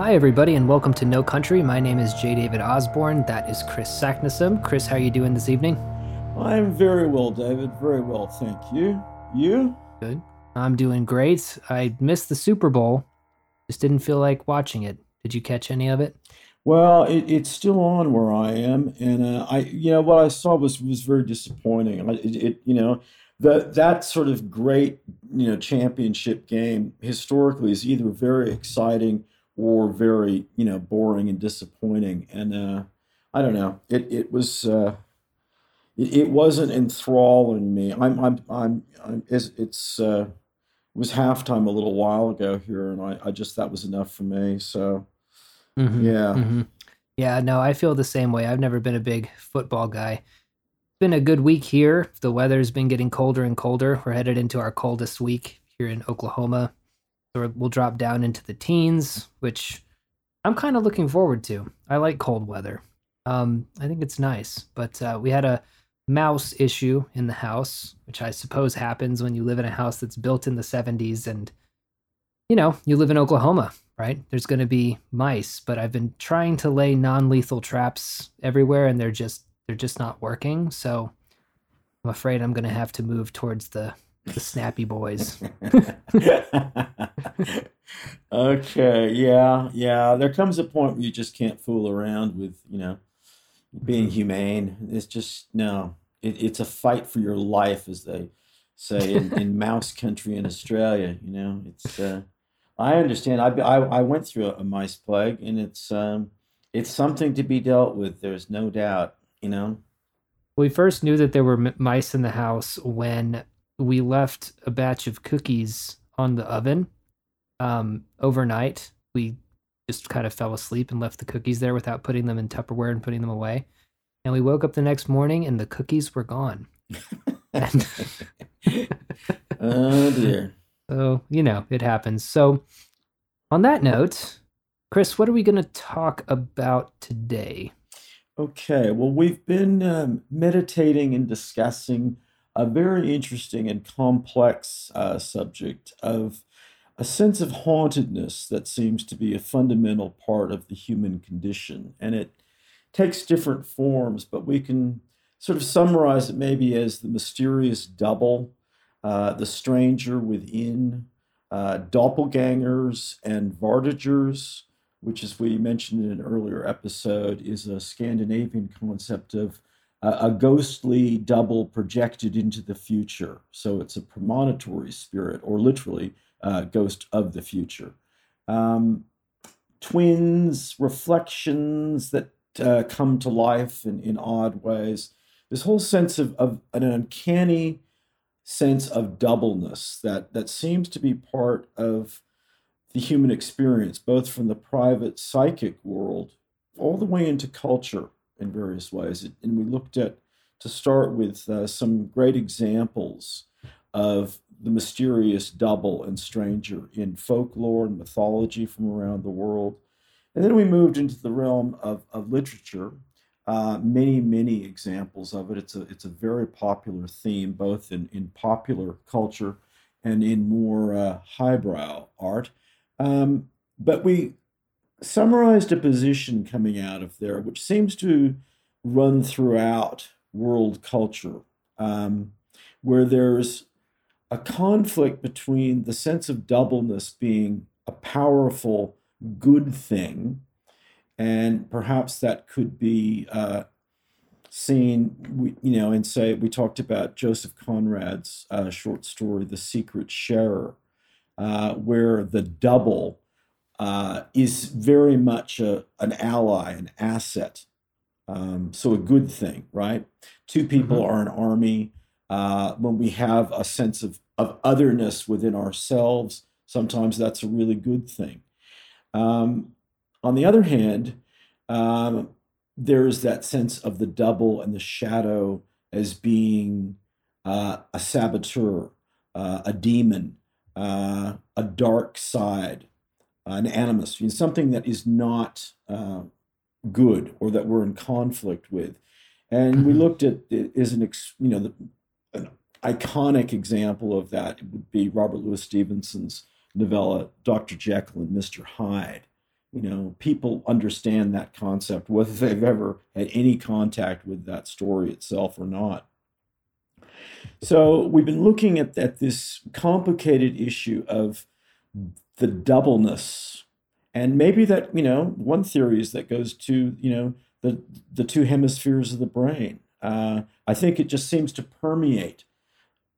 Hi, everybody, and welcome to No Country. My name is J. David Osborne. That is Kris Saknussemm. Kris, how are you doing this evening? I'm very well, David. Very well, thank you. You? Good. I'm doing great. I missed the Super Bowl. Just didn't feel like watching it. Did you catch any of it? Well, it, it's still on where I am, and uh, I, you know, what I saw was was very disappointing. It, it, you know, the that sort of great, you know, championship game historically is either very exciting or very, you know, boring and disappointing. And uh, I don't know. It it was. Uh, it, it wasn't enthralling me. I'm I'm I'm, I'm it's, it's uh, it was halftime a little while ago here, and I, I just that was enough for me. So Mhm, yeah, mhm. Yeah, no, I feel the same way. I've never been a big football guy. It's been a good week here. The weather's been getting colder and colder. We're headed into our coldest week here in Oklahoma. So we'll drop down into the teens, which I'm kind of looking forward to. I like cold weather. Um, I think it's nice. But uh, we had a mouse issue in the house, which I suppose happens when you live in a house that's built in the 70s and you know, you live in Oklahoma, right? There's going to be mice, but I've been trying to lay non-lethal traps everywhere and they're just they're just not working. So I'm afraid I'm going to have to move towards the the snappy boys. okay, yeah, yeah. There comes a point where you just can't fool around with, you know, being Mhm. humane. It's just no. It, it's a fight for your life, as they say in, in mouse country in Australia. You know, it's. Uh, I understand. I, I I went through a, a mice plague, and it's um, it's something to be dealt with. There's no doubt. You know. We first knew that there were mice in the house when we left a batch of cookies on the oven um, overnight. We just kind of fell asleep and left the cookies there without putting them in Tupperware and putting them away. And we woke up the next morning and the cookies were gone. And oh dear. so, you know, it happens. So, on that note, Kris, what are we going to talk about today? Okay, well, we've been um, meditating and discussing a very interesting and complex uh, subject of a sense of hauntedness that seems to be a fundamental part of the human condition. And it takes different forms, but we can sort of summarize it maybe as the mysterious double, uh, the stranger within, uh, doppelgangers, and vardøgers which, as we mentioned in an earlier episode, is a Scandinavian concept of a ghostly double projected into the future. So it's a premonitory spirit, or literally, uh, ghost of the future. Um, twins, reflections that uh, come to life in, in odd ways. This whole sense of, of an uncanny sense of doubleness that, that seems to be part of the human experience, both from the private psychic world all the way into culture in various ways. And we looked at, to start with, uh, some great examples of the mysterious double and stranger in folklore and mythology from around the world. And then we moved into the realm of, of literature. Uh, many, many examples of it. It's a, it's a very popular theme, both in, in popular culture and in more uh, highbrow art. Um, but we summarized a position coming out of there, which seems to run throughout world culture, um, where there's a conflict between the sense of doubleness being a powerful good thing, and perhaps that could be uh, seen, you know, and say we talked about Joseph Conrad's uh, short story, The Secret Sharer, uh, where the double uh, is very much a, an ally, an asset. Um, so a good thing, right? Two people Mhm. are an army. Uh, when we have a sense of, of otherness within ourselves, sometimes that's a really good thing. Um, on the other hand, um, there is that sense of the double and the shadow as being uh, a saboteur, uh, a demon, uh, a dark side, an animus, you know, something that is not uh, good or that we're in conflict with. And we Mhm. looked at it as an, ex, you know, the, an iconic example of that. It would be Robert Louis Stevenson's novella, Dr. Jekyll and Mr. Hyde. you know people understand that concept whether they've ever had any contact with that story itself or not so we've been looking at, at this complicated issue of the doubleness. And maybe that you know one theory is that goes to you know the the two hemispheres of the brain. Uh, i think it just seems to permeate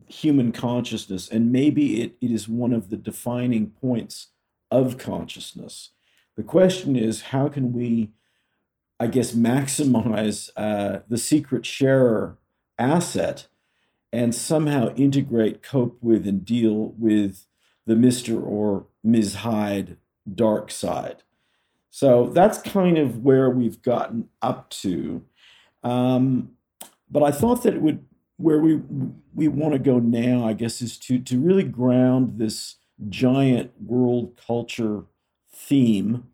human consciousness and maybe it, it is one of the defining points of consciousness. The question is how can we i guess maximize uh, the secret sharer asset and somehow integrate cope with and deal with the mr or ms hyde dark side. So that's kind of where we've gotten up to. Um, but I thought that it would where we we want to go now, I guess, is to to really ground this giant world culture theme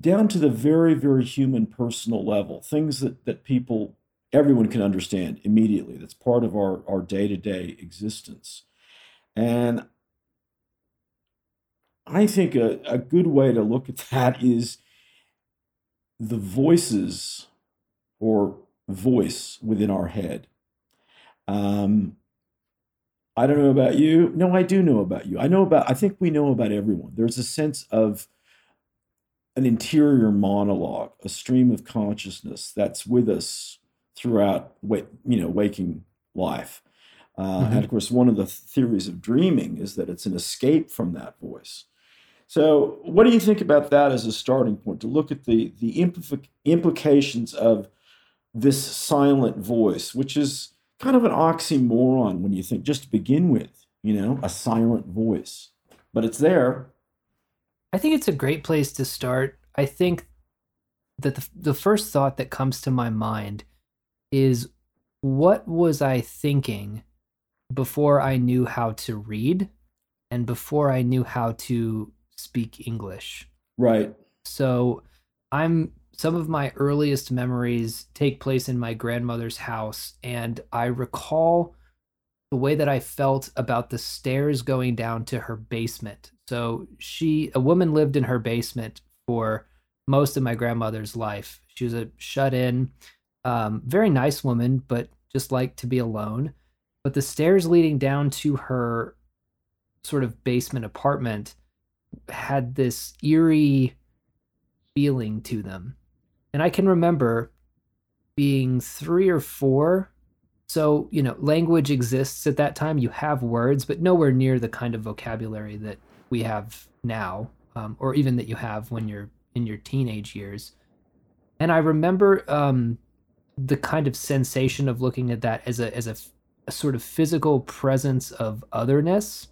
down to the very very human personal level things that that people everyone can understand immediately that's part of our our day-to-day existence and I think a, a good way to look at that is the voices or voice within our head. Um, I don't know about you. No, I do know about you. I know about, I think we know about everyone. There's a sense of an interior monologue, a stream of consciousness that's with us throughout, you know, waking life. Uh, mm-hmm. And of course, one of the theories of dreaming is that it's an escape from that voice. So, what do you think about that as a starting point to look at the the implica- implications of this silent voice, which is kind of an oxymoron when you think just to begin with, you know, a silent voice, but it's there. I think it's a great place to start. I think that the, the first thought that comes to my mind is what was I thinking before I knew how to read and before I knew how to speak English. Right. So I'm some of my earliest memories take place in my grandmother's house and I recall the way that I felt about the stairs going down to her basement. So she a woman lived in her basement for most of my grandmother's life. She was a shut in um, very nice woman but just liked to be alone. But the stairs leading down to her sort of basement apartment had this eerie feeling to them. And I can remember being three or four. So, you know, language exists at that time. You have words, but nowhere near the kind of vocabulary that we have now, um, or even that you have when you're in your teenage years. And I remember um, the kind of sensation of looking at that as a as a, a sort of physical presence of otherness.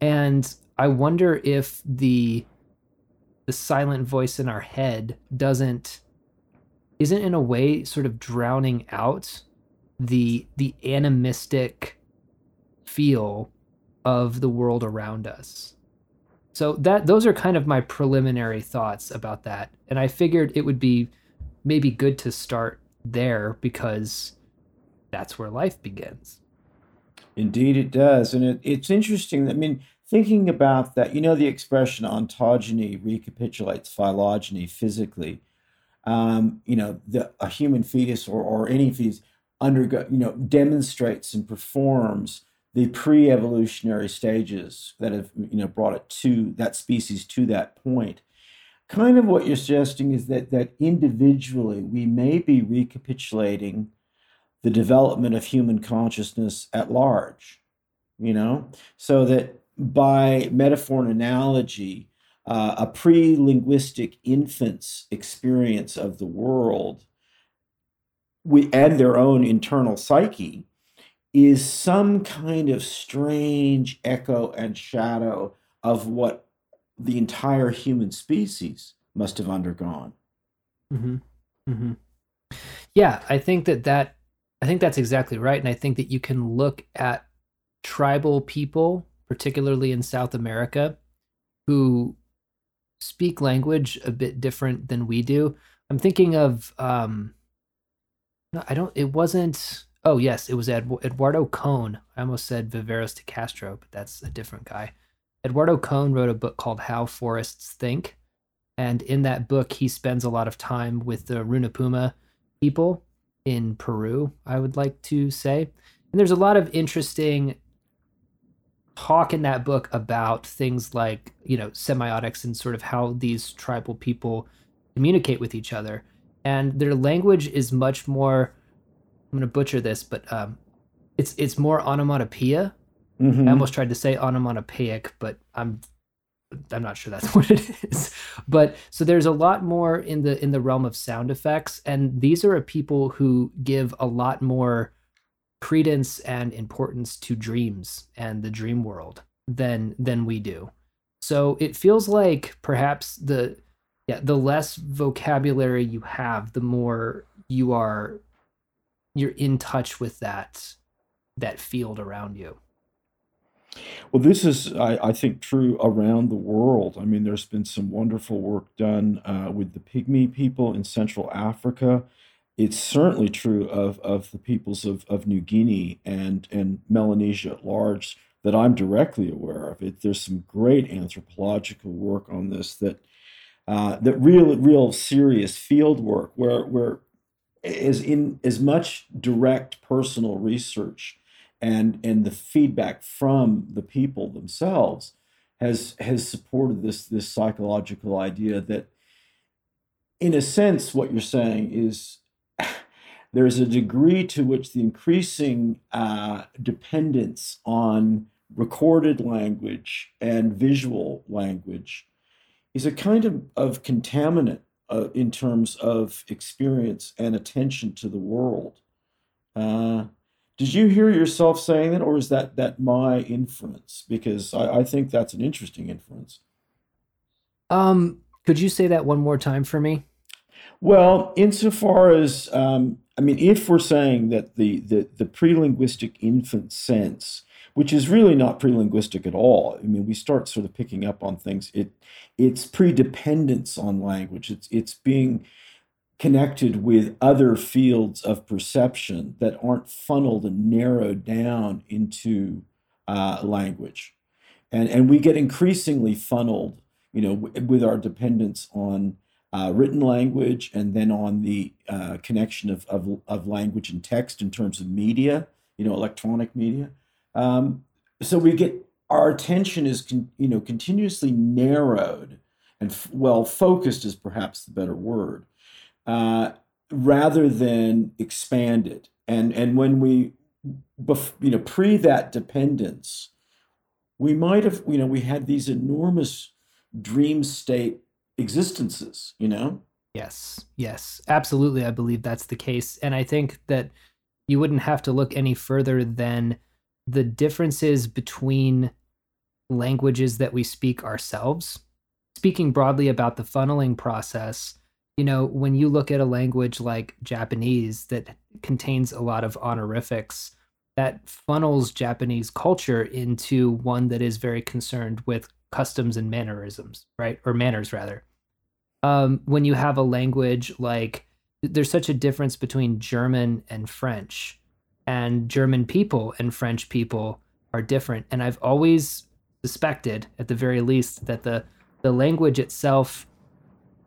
And I wonder if the the silent voice in our head doesn't isn't in a way sort of drowning out the the animistic feel of the world around us. So that those are kind of my preliminary thoughts about that. And I figured it would be maybe good to start there because that's where life begins. Indeed, it does. And it, it's interesting. I mean, thinking about that, you know, the expression ontogeny recapitulates phylogeny physically. Um, you know, the, a human fetus or, or any fetus undergo, you know, demonstrates and performs the pre-evolutionary stages that have, you know, brought it to that species to that point. Kind of what you're suggesting is that that individually we may be recapitulating the development of human consciousness at large, you know, so that by metaphor and analogy, uh, a pre linguistic infant's experience of the world we, and their own internal psyche is some kind of strange echo and shadow of what the entire human species must have undergone. Mm-hmm. Mm-hmm. Yeah, I think that that I think that's exactly right, and I think that you can look at tribal people particularly in South America, who speak language a bit different than we do. I'm thinking of um no, I don't it wasn't oh yes, it was Ed, Eduardo Kohn. I almost said Viveiros de Castro, but that's a different guy. Eduardo Kohn wrote a book called How Forests Think. And in that book, he spends a lot of time with the Runa Puma people in Peru, I would like to say. And there's a lot of interesting talk in that book about things like, you know, semiotics and sort of how these tribal people communicate with each other. And their language is much more I'm going to butcher this, but um, it's it's more onomatopoeia. Mm-hmm. I almost tried to say onomatopoeic, but I'm I'm not sure that's what it is. But so there's a lot more in the in the realm of sound effects, and these are a people who give a lot more credence and importance to dreams and the dream world than than we do. So it feels like perhaps the yeah, the less vocabulary you have, the more you are you're in touch with that that field around you. Well, this is, I, I, think, true around the world. I mean, there's been some wonderful work done uh, with the Pygmy people in Central Africa. It's certainly true of, of the peoples of, of New Guinea and, and Melanesia at large that I'm directly aware of. It, there's some great anthropological work on this that uh, that real real serious field work where where is in as much direct personal research and and the feedback from the people themselves has has supported this this psychological idea that in a sense what you're saying is there's a degree to which the increasing uh, dependence on recorded language and visual language is a kind of, of contaminant uh, in terms of experience and attention to the world. Uh, did you hear yourself saying that, or is that that my inference? Because I, I think that's an interesting inference. Um, could you say that one more time for me? Well, insofar as um, I mean, if we're saying that the the, the pre-linguistic infant sense which is really not pre-linguistic at all. I mean, we start sort of picking up on things. It it's pre-dependence on language. It's it's being connected with other fields of perception that aren't funneled and narrowed down into uh, language, and and we get increasingly funneled, you know, w- with our dependence on uh, written language and then on the uh, connection of, of of language and text in terms of media, you know, electronic media. Um, so we get our attention is con, you know continuously narrowed and f- well focused is perhaps the better word, uh, rather than expanded. And and when we bef- you know pre that dependence, we might have you know we had these enormous dream state existences. You know. Yes, yes, absolutely. I believe that's the case, and I think that you wouldn't have to look any further than the differences between languages that we speak ourselves. Speaking broadly about the funneling process, you know, when you look at a language like Japanese that contains a lot of honorifics, that funnels Japanese culture into one that is very concerned with customs and mannerisms, right? Or manners, rather. Um, when you have a language like, there's such a difference between German and French and German people and French people are different. And I've always suspected, at the very least, that the the language itself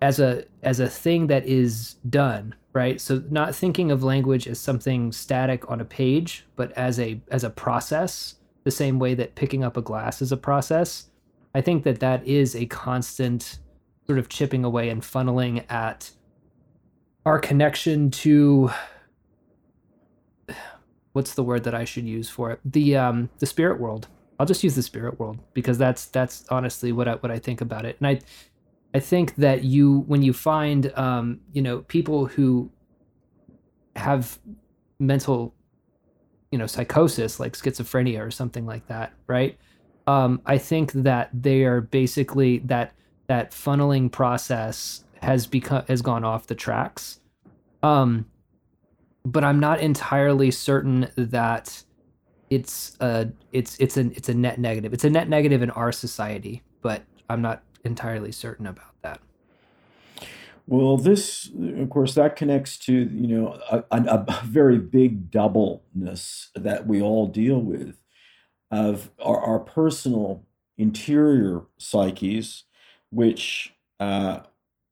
as a as a thing that is done right so not thinking of language as something static on a page but as a as a process the same way that picking up a glass is a process i think that that is a constant sort of chipping away and funneling at our connection to what's the word that I should use for it? The um the spirit world. I'll just use the spirit world because that's that's honestly what I what I think about it. And I I think that you when you find um you know people who have mental you know psychosis like schizophrenia or something like that, right? Um I think that they are basically that that funneling process has become has gone off the tracks. Um but I'm not entirely certain that it's a it's it's a it's a net negative. It's a net negative in our society, but I'm not entirely certain about that. Well, this, of course, that connects to you know a, a, a very big doubleness that we all deal with of our, our personal interior psyches, which uh,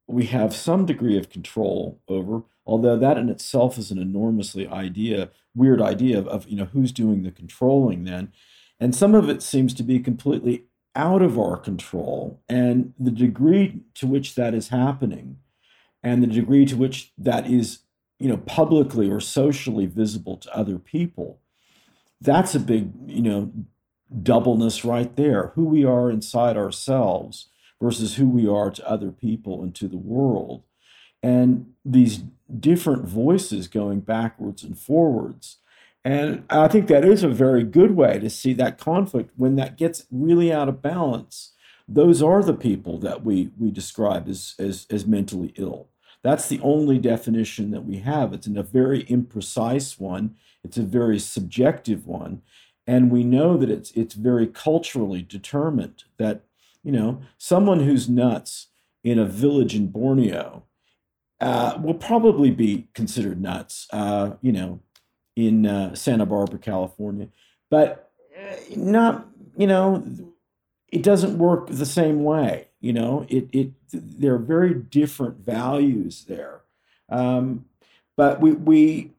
we have some degree of control over, although that in itself is an enormously idea, weird idea of, of you know who's doing the controlling then. And some of it seems to be completely out of our control. And the degree to which that is happening and the degree to which that is, you know, publicly or socially visible to other people, that's a big, you know, doubleness right there. Who we are inside ourselves versus who we are to other people and to the world. And these different voices going backwards and forwards. And I think that is a very good way to see that conflict when that gets really out of balance. Those are the people that we, we describe as, as, as mentally ill. That's the only definition that we have. It's a very imprecise one, it's a very subjective one. And we know that it's, it's very culturally determined that you know, someone who's nuts in a village in Borneo uh, will probably be considered nuts, uh, you know, in uh, Santa Barbara, California. But uh, not, you know, it doesn't work the same way. You know, it it there are very different values there. Um, but we we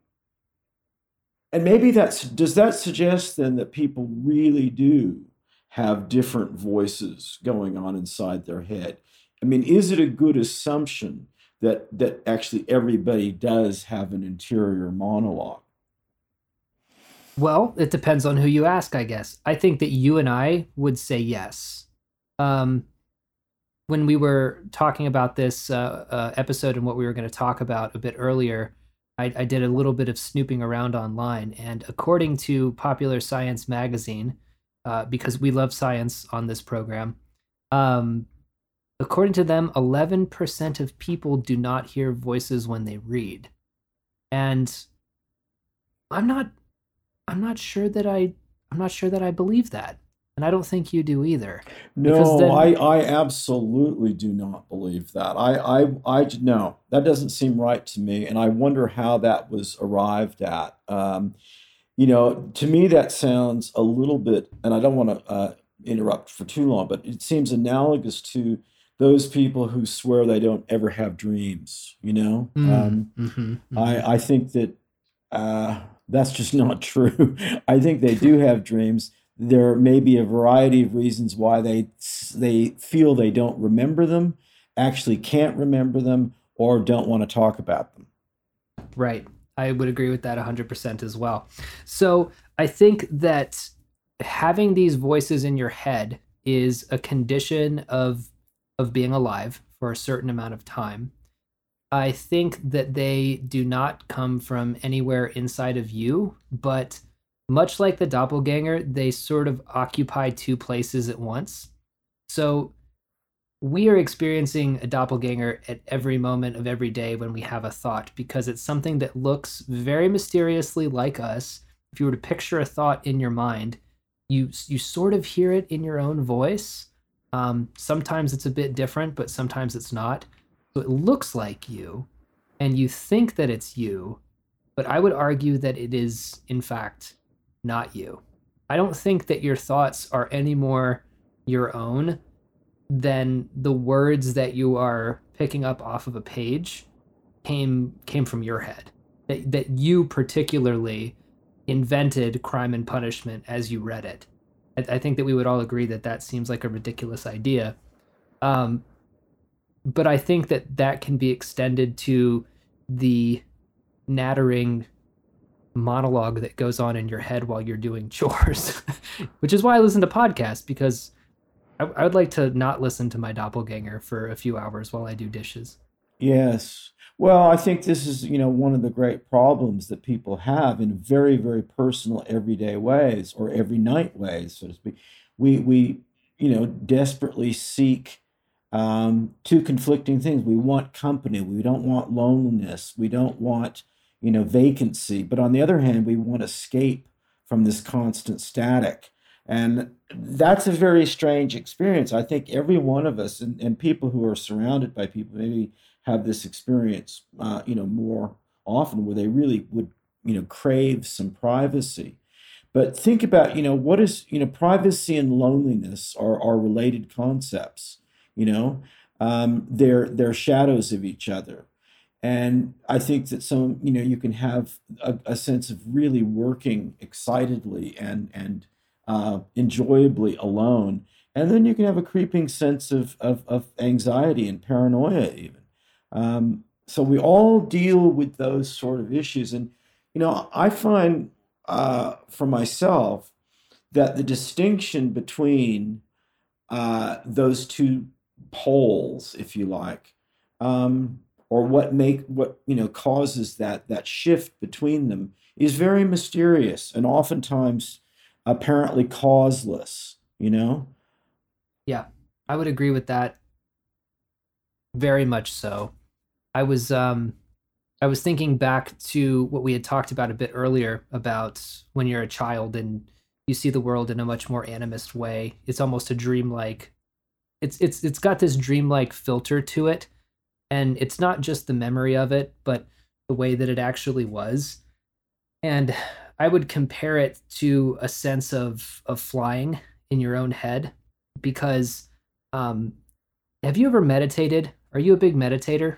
and maybe that's does that suggest then that people really do have different voices going on inside their head. I mean, is it a good assumption that that actually everybody does have an interior monologue? Well, it depends on who you ask, I guess. I think that you and I would say yes. Um, when we were talking about this uh, uh, episode and what we were going to talk about a bit earlier, I, I did a little bit of snooping around online, and according to Popular Science magazine, uh, because we love science on this program. Um, according to them, 11% of people do not hear voices when they read. And I'm not I'm not sure that I I'm not sure that I believe that. And I don't think you do either. No, then, I, I absolutely do not believe that. I, I, I, no, that doesn't seem right to me. And I wonder how that was arrived at. Um, you know, to me, that sounds a little bit, and I don't want to uh, interrupt for too long, but it seems analogous to those people who swear they don't ever have dreams. You know, mm, um, mm-hmm, mm-hmm. I, I think that uh, that's just not true. I think they do have dreams. There may be a variety of reasons why they they feel they don't remember them, actually can't remember them, or don't want to talk about them. Right. I would agree with that 100% as well. So I think that having these voices in your head is a condition of of being alive for a certain amount of time. I think that they do not come from anywhere inside of you, but much like the doppelganger, they sort of occupy two places at once. So we are experiencing a doppelganger at every moment of every day when we have a thought because it's something that looks very mysteriously like us. If you were to picture a thought in your mind, you you sort of hear it in your own voice. Um, sometimes it's a bit different, but sometimes it's not. So it looks like you, and you think that it's you, but I would argue that it is in fact not you. I don't think that your thoughts are any more your own then the words that you are picking up off of a page came came from your head. That that you particularly invented crime and punishment as you read it. I, I think that we would all agree that that seems like a ridiculous idea. Um, but I think that that can be extended to the nattering monologue that goes on in your head while you're doing chores, which is why I listen to podcasts because I, I would like to not listen to my doppelganger for a few hours while I do dishes. Yes. Well, I think this is, you know, one of the great problems that people have in very, very personal, everyday ways or every night ways, so to speak. We, we, you know, desperately seek um, two conflicting things. We want company. We don't want loneliness. We don't want, you know, vacancy. But on the other hand, we want escape from this constant static. And that's a very strange experience. I think every one of us and, and people who are surrounded by people maybe have this experience, uh, you know, more often where they really would, you know, crave some privacy. But think about, you know, what is, you know, privacy and loneliness are, are related concepts. You know, Um, they're they're shadows of each other, and I think that some you know you can have a, a sense of really working excitedly and and uh, enjoyably alone, and then you can have a creeping sense of of, of anxiety and paranoia even. Um, so we all deal with those sort of issues, and you know I find uh, for myself that the distinction between uh, those two poles, if you like, um, or what make what you know causes that that shift between them is very mysterious. And oftentimes apparently causeless. You know. Yeah, I would agree with that. Very much so. I was um I was thinking back to what we had talked about a bit earlier about when you're a child and you see the world in a much more animist way. It's almost a dreamlike. It's it's it's got this dreamlike filter to it, and it's not just the memory of it, but the way that it actually was. And I would compare it to a sense of of flying in your own head, because um, have you ever meditated? Are you a big meditator?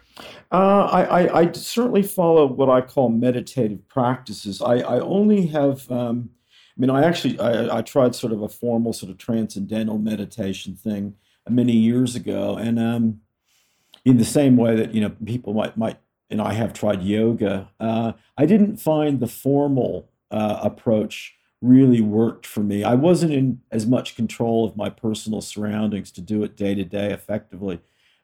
Uh, I, I, I certainly follow what I call meditative practices. I, I only have um, I mean, I actually I, I tried sort of a formal sort of transcendental meditation thing many years ago, and um, in the same way that you know people might might and I have tried yoga, uh, I didn't find the formal uh, approach really worked for me. I wasn't in as much control of my personal surroundings to do it day to day effectively.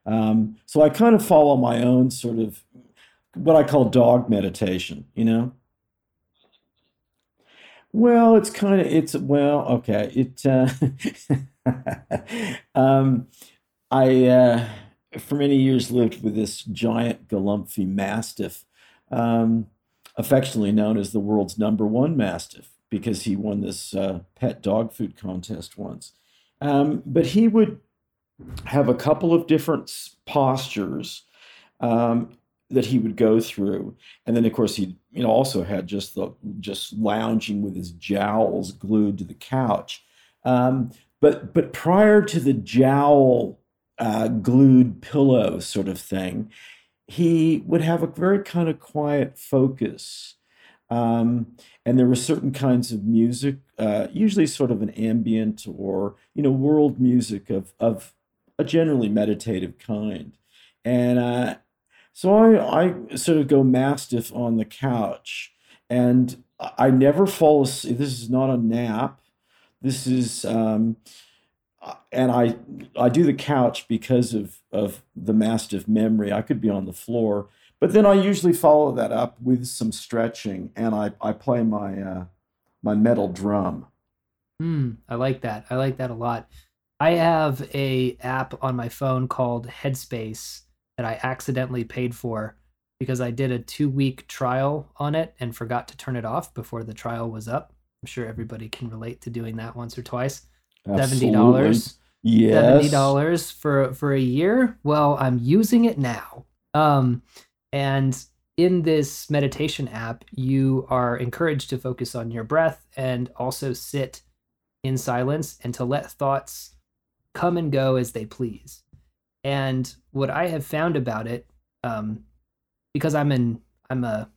Um, so I kind of follow my own sort of what I call dog meditation, you know. Well, it's kind of it's well, okay. It uh, um, I uh, for many years lived with this giant Gallumphy Mastiff, um, affectionately known as the world's number one Mastiff because he won this uh, pet dog food contest once. Um, but he would have a couple of different postures um, that he would go through, and then of course he you know also had just the just lounging with his jowls glued to the couch. Um, but but prior to the jowl uh, glued pillow sort of thing, he would have a very kind of quiet focus. Um, and there were certain kinds of music, uh, usually sort of an ambient or you know world music of of a generally meditative kind. And uh, so I, I sort of go mastiff on the couch and I never fall asleep. This is not a nap. This is, um, and I, I do the couch because of, of the mastiff memory. I could be on the floor, but then I usually follow that up with some stretching and I, I play my, uh, my metal drum. Hmm, I like that. I like that a lot. I have a app on my phone called Headspace that I accidentally paid for because I did a two week trial on it and forgot to turn it off before the trial was up. I'm sure everybody can relate to doing that once or twice. Seventy dollars. Yes. Seventy dollars for for a year. Well, I'm using it now. Um, and in this meditation app, you are encouraged to focus on your breath and also sit in silence and to let thoughts come and go as they please. And what I have found about it, um, because I'm in, I'm a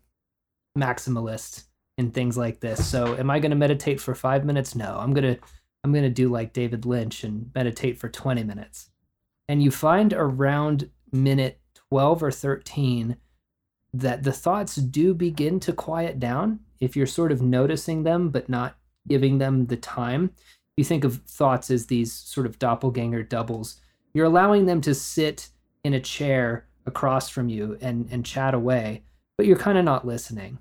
maximalist in things like this. So, am I going to meditate for five minutes? No, I'm gonna, I'm gonna do like David Lynch and meditate for 20 minutes. And you find around minute 12 or 13 that the thoughts do begin to quiet down if you're sort of noticing them but not giving them the time. You think of thoughts as these sort of doppelganger doubles you're allowing them to sit in a chair across from you and and chat away, but you're kind of not listening.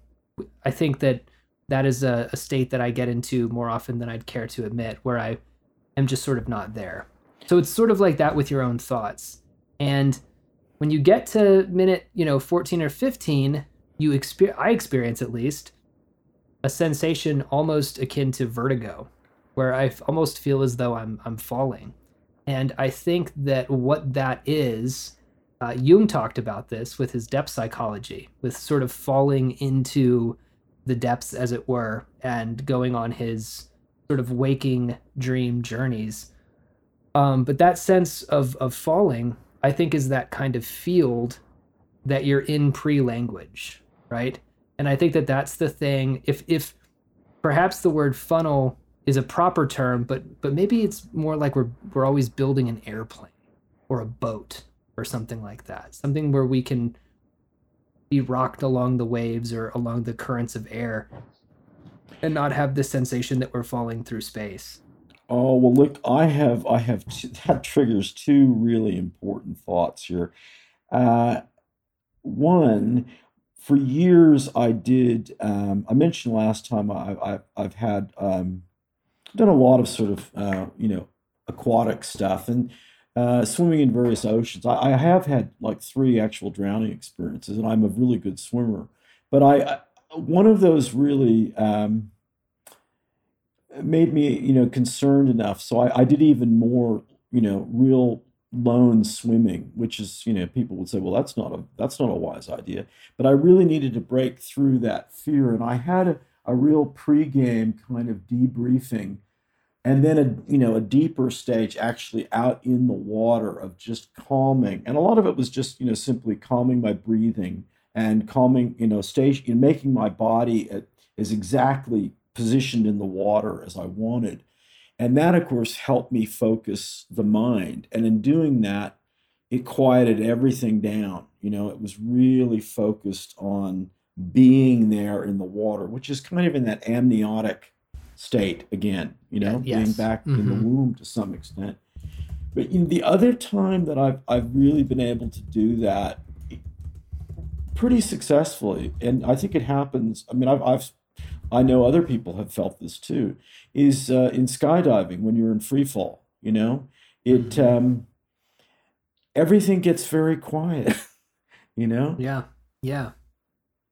I think that that is a, a state that I get into more often than I'd care to admit, where I am just sort of not there. So it's sort of like that with your own thoughts. And when you get to minute, you know, 14 or 15, you experience I experience at least a sensation almost akin to vertigo, where I almost feel as though I'm I'm falling. And I think that what that is, uh, Jung talked about this with his depth psychology, with sort of falling into the depths, as it were, and going on his sort of waking dream journeys. Um, but that sense of of falling I think, is that kind of field that you're in pre-language, right? And I think that that's the thing. If if perhaps the word funnel is a proper term, but but maybe it's more like we're we're always building an airplane or a boat or something like that. Something where we can be rocked along the waves or along the currents of air and not have the sensation that we're falling through space. Oh well, look, I have I have two, that triggers two really important thoughts here. Uh, one, for years I did. Um, I mentioned last time I, I I've had um, done a lot of sort of uh, you know aquatic stuff and uh, swimming in various oceans. I, I, have had like three actual drowning experiences, and I'm a really good swimmer. But I, I one of those really um, made me you know concerned enough, so I, I did even more you know real lone swimming, which is, you know, people would say, well, that's not a that's not a wise idea. But I really needed to break through that fear. And I had a, a real pregame kind of debriefing and then a you know a deeper stage actually out in the water of just calming and a lot of it was just you know simply calming my breathing and calming you know stage you know, making my body uh, as exactly positioned in the water as i wanted and that, of course, helped me focus the mind. And in doing that, it quieted everything down. You know, it was really focused on being there in the water, which is kind of in that amniotic state again, you know, yes. being back mm-hmm. in the mm-hmm. womb to some extent. But you know, the other time that I've I've really been able to do that pretty successfully, and I think it happens. I mean, I've I've I know other people have felt this too, is uh, in skydiving when you're in free fall. You know, it mm-hmm. um, everything gets very quiet. you know. Yeah, yeah,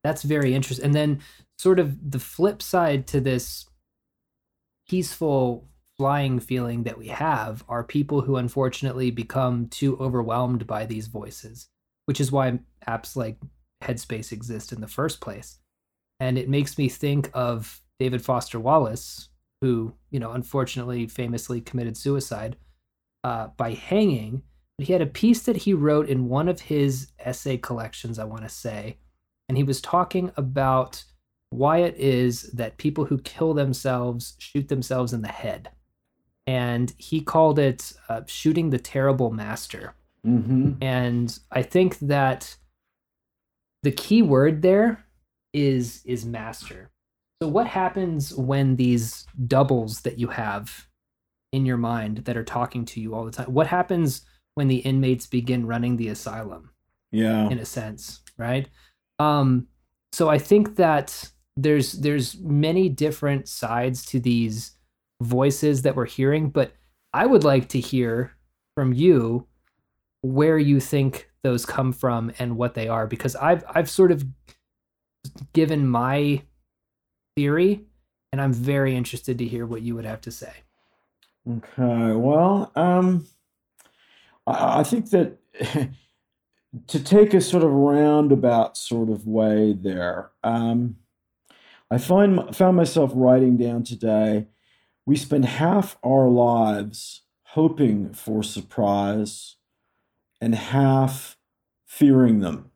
that's very interesting. And then, sort of the flip side to this peaceful flying feeling that we have are people who unfortunately become too overwhelmed by these voices, which is why apps like Headspace exist in the first place and it makes me think of David Foster Wallace, who you know unfortunately famously committed suicide uh, by hanging. But he had a piece that he wrote in one of his essay collections, I want to say, and he was talking about why it is that people who kill themselves shoot themselves in the head, and he called it uh, shooting the terrible master. Mm-hmm. And I think that the key word there is is master. So what happens when these doubles that you have in your mind that are talking to you all the time? What happens when the inmates begin running the asylum? Yeah. In a sense, right? Um so I think that there's there's many different sides to these voices that we're hearing, but I would like to hear from you where you think those come from and what they are because I've I've sort of given my theory, and I'm very interested to hear what you would have to say. Okay, well, um, I, I think that to take a sort of roundabout sort of way there, um, I find found myself writing down today. We spend half our lives hoping for surprise, and half fearing them.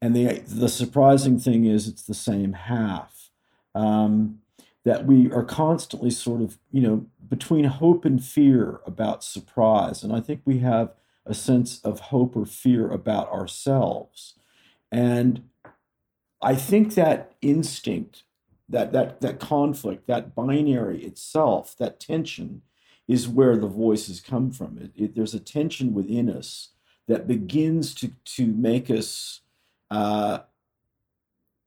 And the the surprising thing is, it's the same half. Um, that we are constantly sort of, you know, between hope and fear about surprise. And I think we have a sense of hope or fear about ourselves. And I think that instinct, that that that conflict, that binary itself, that tension, is where the voices come from. It, it, there's a tension within us that begins to to make us uh,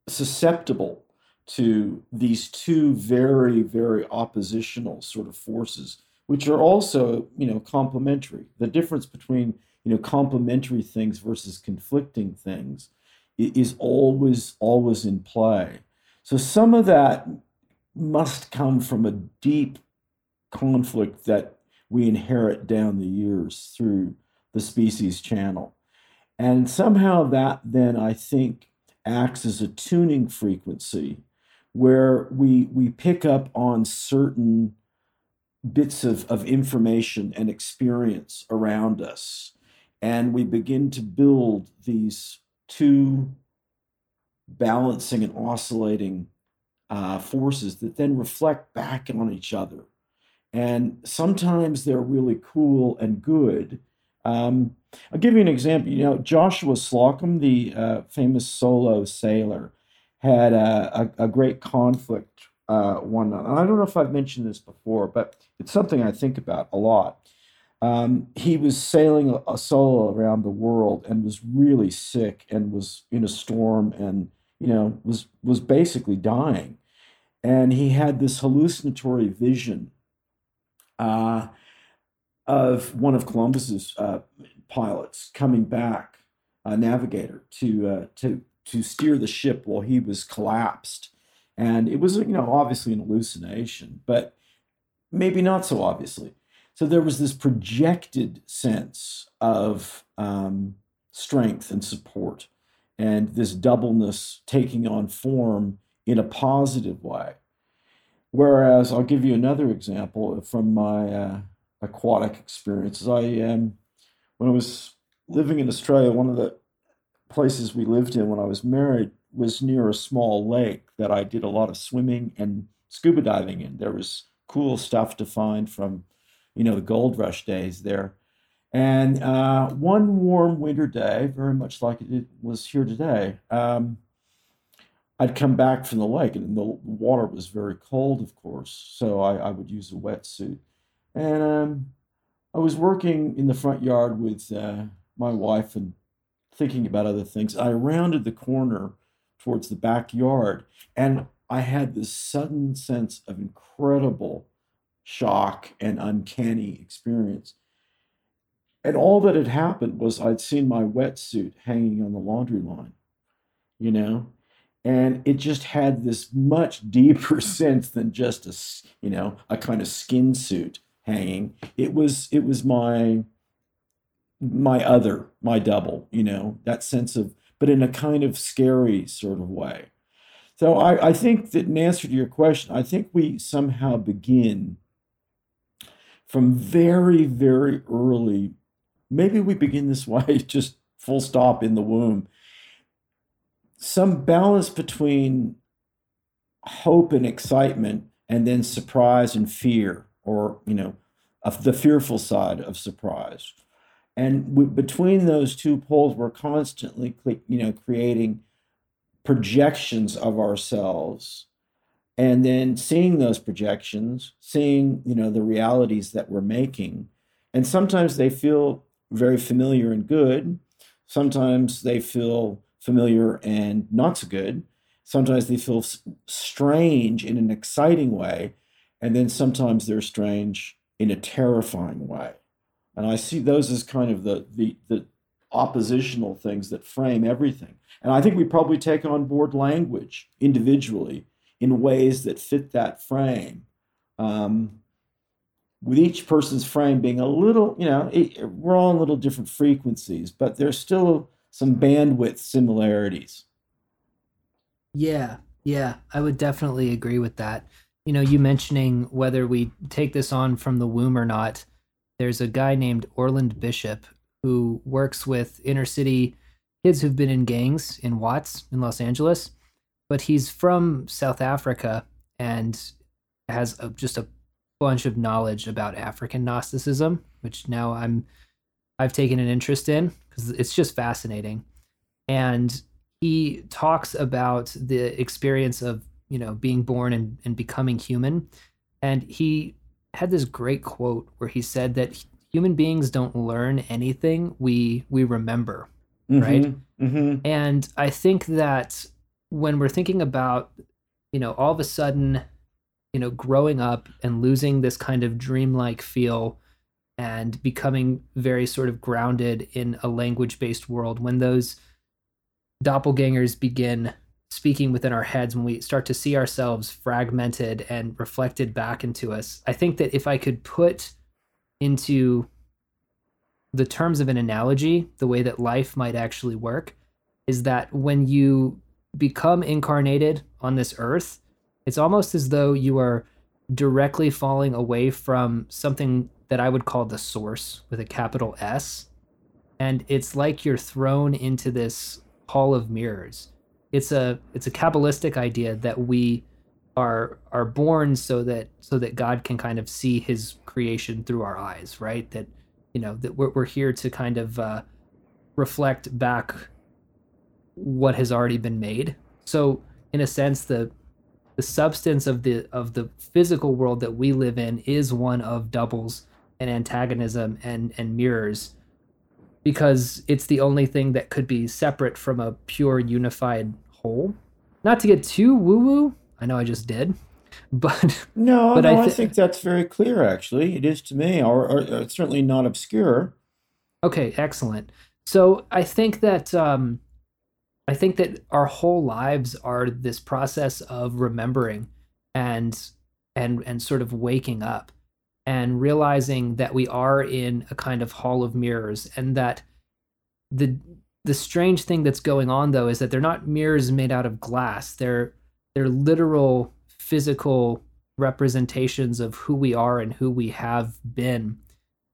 susceptible to these two very, very oppositional sort of forces, which are also, you know, complementary. The difference between, you know, complementary things versus conflicting things is always, always in play. So some of that must come from a deep conflict that we inherit down the years through the species channel. And somehow that then, I think, acts as a tuning frequency where we, we pick up on certain bits of, of information and experience around us. And we begin to build these two balancing and oscillating uh, forces that then reflect back on each other. And sometimes they're really cool and good. Um, I'll give you an example. You know, Joshua Slocum, the uh, famous solo sailor, had a, a, a great conflict uh, one night. And I don't know if I've mentioned this before, but it's something I think about a lot. Um, he was sailing a, solo around the world and was really sick and was in a storm and you know was was basically dying. And he had this hallucinatory vision uh, of one of Columbus's uh, pilots coming back, a navigator, to uh, to to steer the ship while he was collapsed and it was, you know, obviously an hallucination, but maybe not so obviously. So there was this projected sense of um, strength and support, and this doubleness taking on form in a positive way. Whereas I'll give you another example from my uh, aquatic experiences. I um, when I was living in Australia, one of the places we lived in when I was married was near a small lake that I did a lot of swimming and scuba diving in. There was cool stuff to find from, you know, the gold rush days there. And uh, one warm winter day, very much like it was here today, um, I'd come back from the lake, and the water was very cold, of course. So I, I would use a wetsuit. And um, I was working in the front yard with uh, my wife and thinking about other things. I rounded the corner towards the backyard. And I had this sudden sense of incredible shock and uncanny experience. And all that had happened was I'd seen my wetsuit hanging on the laundry line, you know, and it just had this much deeper sense than just a, you know, a kind of skin suit hanging. It was, it was my, my other, my double, you know, that sense of but in a kind of scary sort of way. So I, I think that in answer to your question, I think we somehow begin from very, very early. Maybe we begin this way, just full stop in the womb. Some balance between hope and excitement, and then surprise and fear, or, you know, of the fearful side of surprise and we, between those two poles we're constantly you know creating projections of ourselves and then seeing those projections seeing you know the realities that we're making. And sometimes they feel very familiar and good. Sometimes they feel familiar and not so good. Sometimes they feel strange in an exciting way. And then sometimes they're strange in a terrifying way. And I see those as kind of the, the, the oppositional things that frame everything. And I think we probably take on board language individually in ways that fit that frame. Um, with each person's frame being a little, you know, it, we're all on little different frequencies, but there's still some bandwidth similarities. Yeah, yeah, I would definitely agree with that. You know, you mentioning whether we take this on from the womb or not there's a guy named Orland Bishop who works with inner city kids who've been in gangs in Watts in Los Angeles, but he's from South Africa and has a, just a bunch of knowledge about African Gnosticism, which now I'm I've taken an interest in because it's just fascinating. And he talks about the experience of you know being born and, and becoming human and he had this great quote where he said that human beings don't learn anything we we remember mm-hmm, right mm-hmm. and i think that when we're thinking about you know all of a sudden you know growing up and losing this kind of dreamlike feel and becoming very sort of grounded in a language based world when those doppelgangers begin speaking within our heads when we start to see ourselves fragmented and reflected back into us. I think that if I could put into the terms of an analogy, the way that life might actually work, is that when you become incarnated on this earth, it's almost as though you are directly falling away from something that I would call the source with a capital S. And it's like you're thrown into this hall of mirrors. It's a it's a kabbalistic idea that we are are born so that so that God can kind of see his creation through our eyes, right? That you know, that we're we're here to kind of uh reflect back what has already been made. So in a sense the the substance of the of the physical world that we live in is one of doubles and antagonism and and mirrors because it's the only thing that could be separate from a pure unified whole. Not to get too woo woo i know i just did but no but no, I, th- I, think that's very clear actually. It is to me or, or it's certainly not obscure. Okay excellent. So i think that um I think that our whole lives are this process of remembering and and and sort of waking up and realizing that we are in a kind of hall of mirrors and that the the strange thing that's going on though is that they're not mirrors made out of glass. They're they're literal physical representations of who we are and who we have been.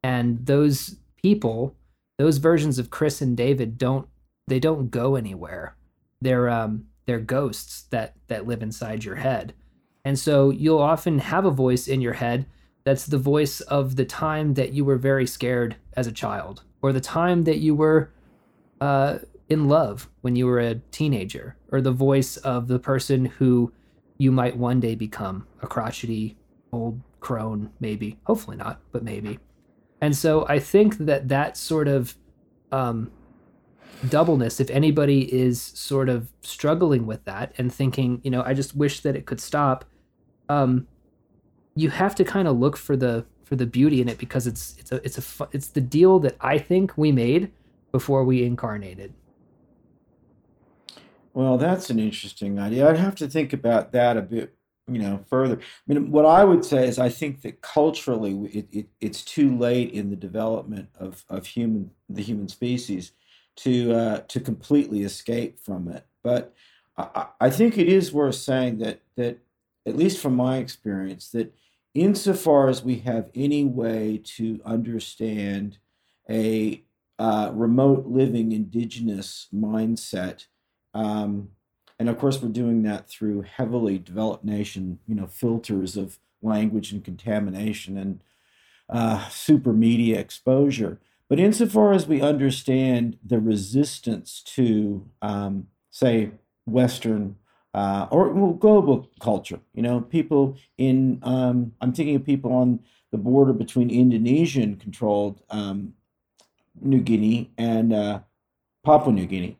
And those people those versions of Kris and David don't they don't go anywhere. They're um they're ghosts that that live inside your head. And so you'll often have a voice in your head that's the voice of the time that you were very scared as a child or the time that you were uh, in love when you were a teenager or the voice of the person who you might one day become a crotchety old crone maybe hopefully not but maybe and so i think that that sort of um, doubleness if anybody is sort of struggling with that and thinking you know i just wish that it could stop um you have to kind of look for the for the beauty in it because it's it's a it's a it's the deal that i think we made before we incarnated. Well that's an interesting idea. I'd have to think about that a bit you know further. I mean what i would say is i think that culturally it, it, it's too late in the development of of human the human species to uh, to completely escape from it. But I, I think it is worth saying that that at least from my experience that insofar as we have any way to understand a uh, remote living indigenous mindset um, and of course we're doing that through heavily developed nation you know filters of language and contamination and uh, super media exposure but insofar as we understand the resistance to, um, say, Western uh, or well, global culture, you know, people in, um, I'm thinking of people on the border between Indonesian controlled um, New Guinea and uh, Papua New Guinea.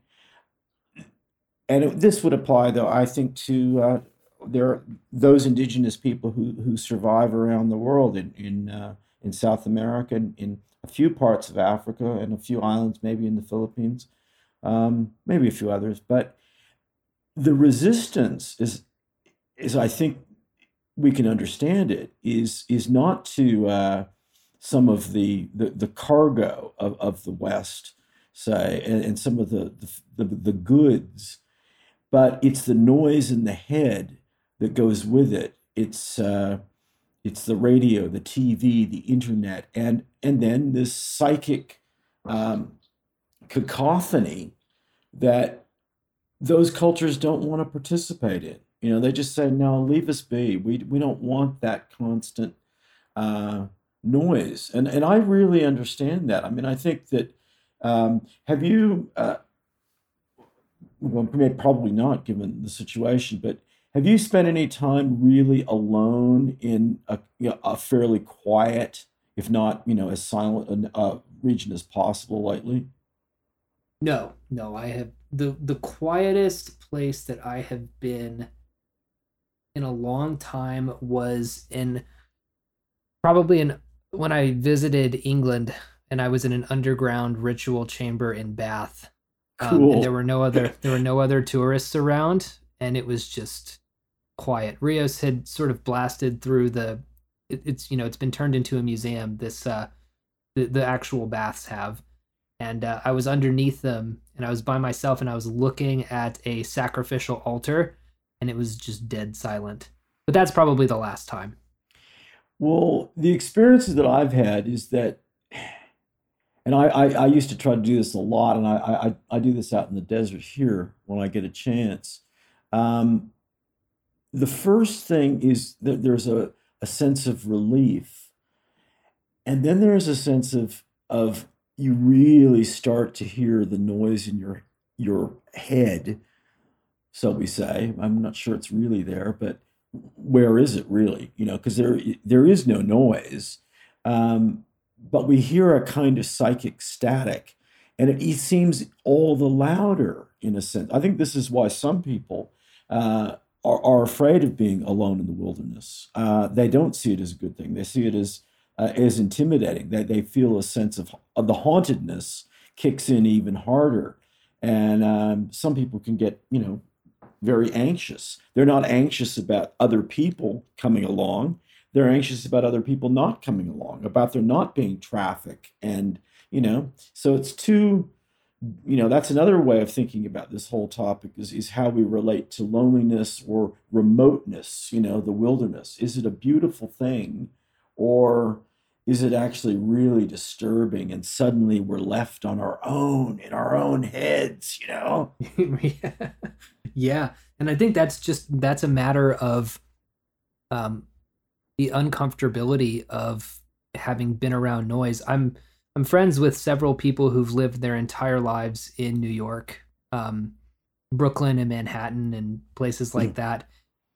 And it, this would apply, though, I think, to uh, there those indigenous people who, who survive around the world in in, uh, in South America in few parts of Africa and a few islands, maybe in the Philippines, um, maybe a few others. But the resistance is, is I think we can understand it, is is not to uh, some of the, the, the cargo of, of the West, say, and, and some of the, the, the, goods, but it's the noise in the head that goes with it. It's uh, it's the radio, the TV, the internet, and and then this psychic um, cacophony that those cultures don't want to participate in. You know, they just say, "No, leave us be. We we don't want that constant uh, noise." And and I really understand that. I mean, I think that. Um, have you? Uh, well, probably not, given the situation, but have you spent any time really alone in a, you know, a fairly quiet, if not, you know, as silent a uh, region as possible lately? No, no. I have the the quietest place that I have been in a long time was in probably in when I visited England and I was in an underground ritual chamber in Bath. Cool. Um, and there were no other there were no other tourists around and it was just quiet. Rios had sort of blasted through the. It, it's you know it's been turned into a museum. This uh, the the actual baths have, and uh, I was underneath them and I was by myself and I was looking at a sacrificial altar, and it was just dead silent. But that's probably the last time. Well, the experiences that I've had is that, and I, I, I used to try to do this a lot, and I, I, I do this out in the desert here when I get a chance. Um, the first thing is that there's a, a sense of relief. And then there's a sense of, of you really start to hear the noise in your, your head, so we say. I'm not sure it's really there, but where is it really? You know, because there there is no noise, um, but we hear a kind of psychic static, and it, it, seems all the louder in a sense. I think this is why some people uh, are, are afraid of being alone in the wilderness. Uh, they don't see it as a good thing. They see it as uh, as intimidating. They they feel a sense of, of the hauntedness kicks in even harder, and um, some people can get you know very anxious. They're not anxious about other people coming along. They're anxious about other people not coming along, about there not being traffic, and you know. So it's two you know that's another way of thinking about this whole topic is, is how we relate to loneliness or remoteness you know the wilderness. Is it a beautiful thing or is it actually really disturbing and suddenly we're left on our own in our own heads you know? Yeah. yeah. And i think that's just that's a matter of um the uncomfortability of having been around noise. I'm I'm friends with several people who've lived their entire lives in New York, um, Brooklyn and Manhattan and places like mm. that.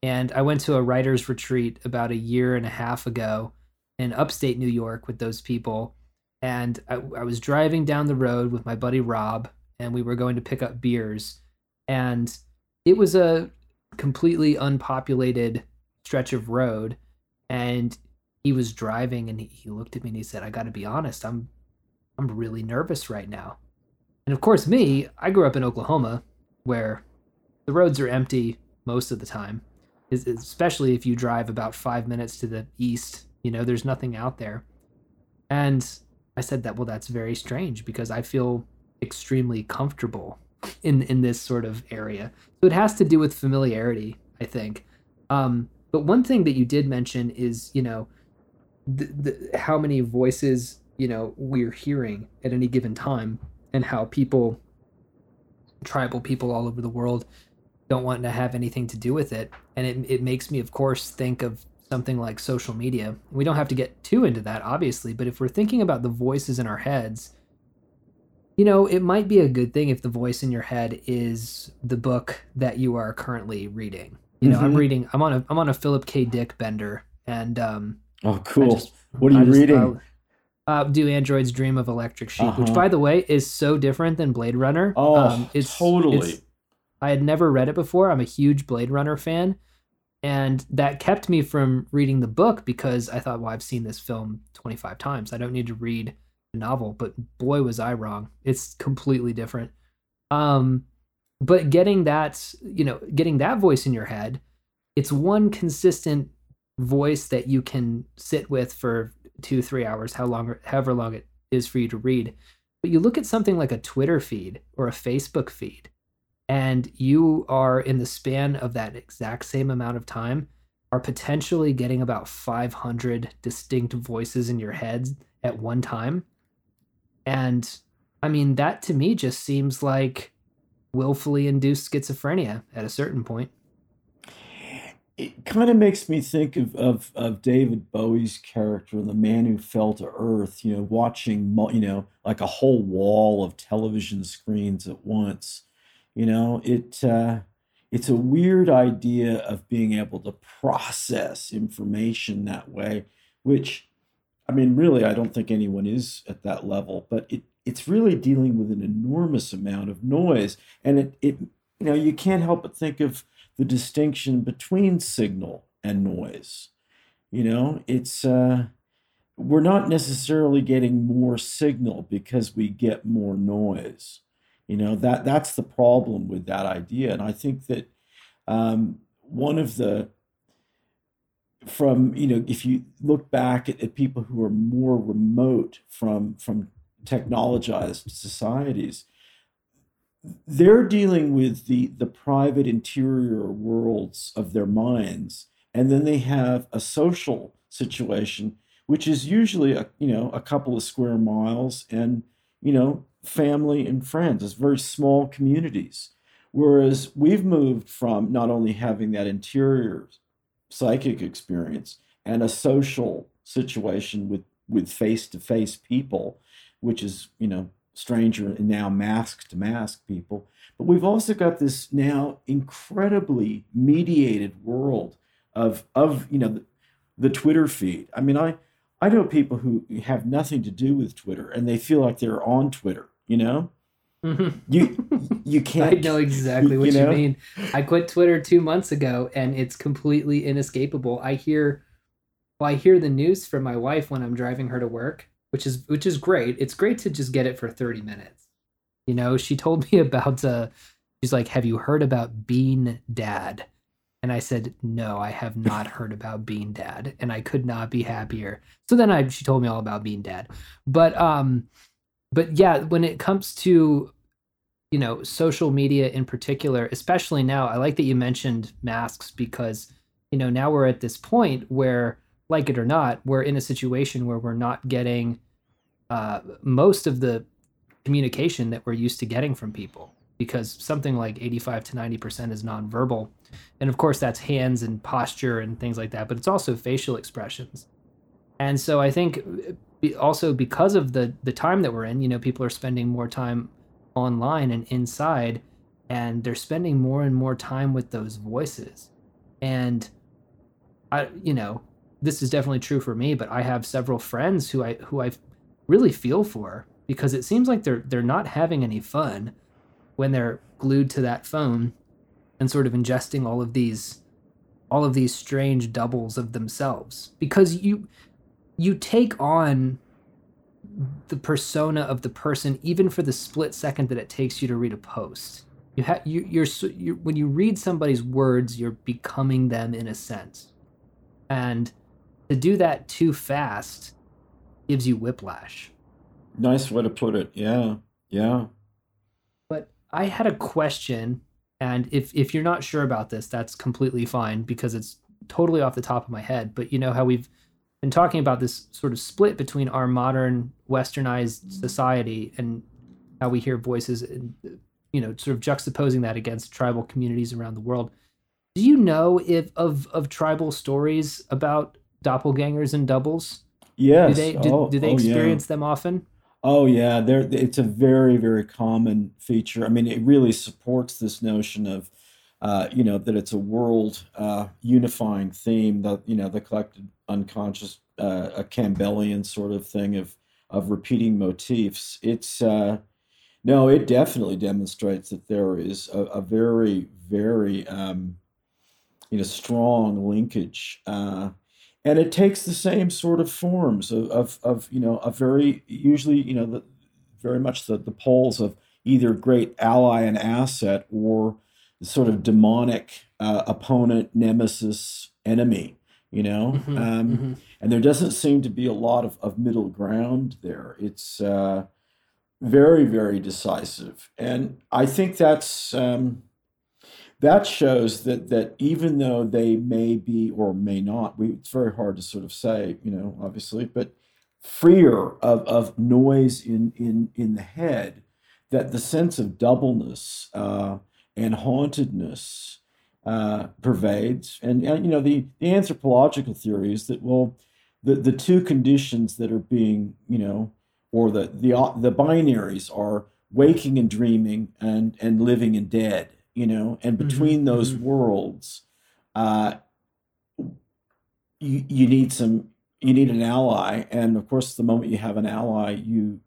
And I went to a writer's retreat about a year and a half ago in upstate New York with those people. And I, I was driving down the road with my buddy Rob, and we were going to pick up beers. And it was a completely unpopulated stretch of road. And he was driving and he, he looked at me and he said, I got to be honest, I'm I'm really nervous right now. And of course, me, I grew up in Oklahoma where the roads are empty most of the time, especially if you drive about five minutes to the east. You know, there's nothing out there. And I said that, well, that's very strange because I feel extremely comfortable in in this sort of area. So it has to do with familiarity, I think. Um, but one thing that you did mention is, you know, the, the, how many voices you know we're hearing at any given time and how people tribal people all over the world don't want to have anything to do with it. And it, it makes me of course think of something like social media. We don't have to get too into that obviously but if we're thinking about the voices in our heads you know it might be a good thing if the voice in your head is the book that you are currently reading. You know mm-hmm. i'm reading i'm on a i'm on a philip k. Dick bender and um oh cool. just, what are you just, reading? Uh, do androids dream of electric sheep uh-huh. which by the way is so different than blade runner. Oh um, it's totally. it's, i had never read it before. I'm a huge blade runner fan. And that kept me from reading the book because i thought well i've seen this film 25 times. I don't need to read the novel. But boy was i wrong. It's completely different. Um but getting that you know getting that voice in your head it's one consistent voice that you can sit with for two, three hours, how long, however long it is for you to read. But you look at something like a Twitter feed or a Facebook feed, and you are in the span of that exact same amount of time are potentially getting about 500 distinct voices in your head at one time. And I mean, that to me just seems like willfully induced schizophrenia at a certain point it kind of makes me think of, of, of David Bowie's character, the man who fell to earth, you know, watching, you know, like a whole wall of television screens at once. You know, it, uh, it's a weird idea of being able to process information that way, which, I mean, really, I don't think anyone is at that level, but it, it's really dealing with an enormous amount of noise. And it, it, you know, you can't help but think of, the distinction between signal and noise. You know, it's uh, we're not necessarily getting more signal because we get more noise. You know that that's the problem with that idea, and I think that um, one of the from you know if you look back at, at people who are more remote from from technologized societies they're dealing with the the private interior worlds of their minds and then they have a social situation, which is usually a you know a couple of square miles and you know family and friends. It's very small communities. Whereas we've moved from not only having that interior psychic experience and a social situation with with face to face people, which is you know stranger and now mask to mask people. But we've also got this now incredibly mediated world of of you know the, the Twitter feed. I mean, I I know people who have nothing to do with Twitter and they feel like they're on Twitter. You know, you you can't. I know exactly what you, know? you mean. I quit Twitter two months ago, and it's completely inescapable. I hear, well, I hear the news from my wife when I'm driving her to work, which is which is great. It's great to just get it for 30 minutes. You know, she told me about uh she's like, "Have you heard about Bean Dad?" And I said, "No, I have not heard about Bean Dad." And I could not be happier. So then I she told me all about Bean Dad. But um but yeah, when it comes to you know, social media in particular, especially now, I like that you mentioned masks because you know, now we're at this point where like it or not, we're in a situation where we're not getting uh, most of the communication that we're used to getting from people because something like 85 to 90% is nonverbal. And of course, that's hands and posture and things like that, but it's also facial expressions. And so I think also because of the the time that we're in, you know, people are spending more time online and inside and they're spending more and more time with those voices. And I you know, this is definitely true for me, but I have several friends who I who I really feel for because it seems like they're they're not having any fun when they're glued to that phone and sort of ingesting all of these all of these strange doubles of themselves. Because you you take on the persona of the person even for the split second that it takes you to read a post. You you, you're, you're when you read somebody's words you're becoming them in a sense. And to do that too fast gives you whiplash. Nice way to put it. Yeah. Yeah. But I had a question and if if you're not sure about this, that's completely fine because it's totally off the top of my head, but you know how we've been talking about this sort of split between our modern westernized society and how we hear voices and you know sort of juxtaposing that against tribal communities around the world do you know if of of tribal stories about doppelgangers and doubles? Yes. Do they do, oh, do they oh, experience yeah. them often? Oh yeah, there it's a very very common feature. I mean, it really supports this notion of uh, you know that it's a world uh, unifying theme. That you know the collective unconscious, uh, a Campbellian sort of thing of of repeating motifs. It's uh, no, it definitely demonstrates that there is a, a very very um, you know strong linkage uh, and it takes the same sort of forms of, of, of you know a very usually you know the, very much the, the poles of either great ally and asset or sort of demonic uh, opponent nemesis enemy you know? Mm-hmm, um, mm-hmm. and there doesn't seem to be a lot of, of middle ground there. It's uh, very very decisive. And i think that's um, that shows that that even though they may be or may not, we, it's very hard to sort of say, you know, obviously, but freer of, of noise in, in, in the head, that the sense of doubleness uh, and hauntedness uh, pervades. And, and, you know, the, the anthropological theory is that, well, the, the two conditions that are being, you know, or the, the, the binaries are waking and dreaming and, and living and dead you know, and mm-hmm, between mm-hmm. those worlds, uh, you you need some you need an ally, and of course, the moment you have an ally, you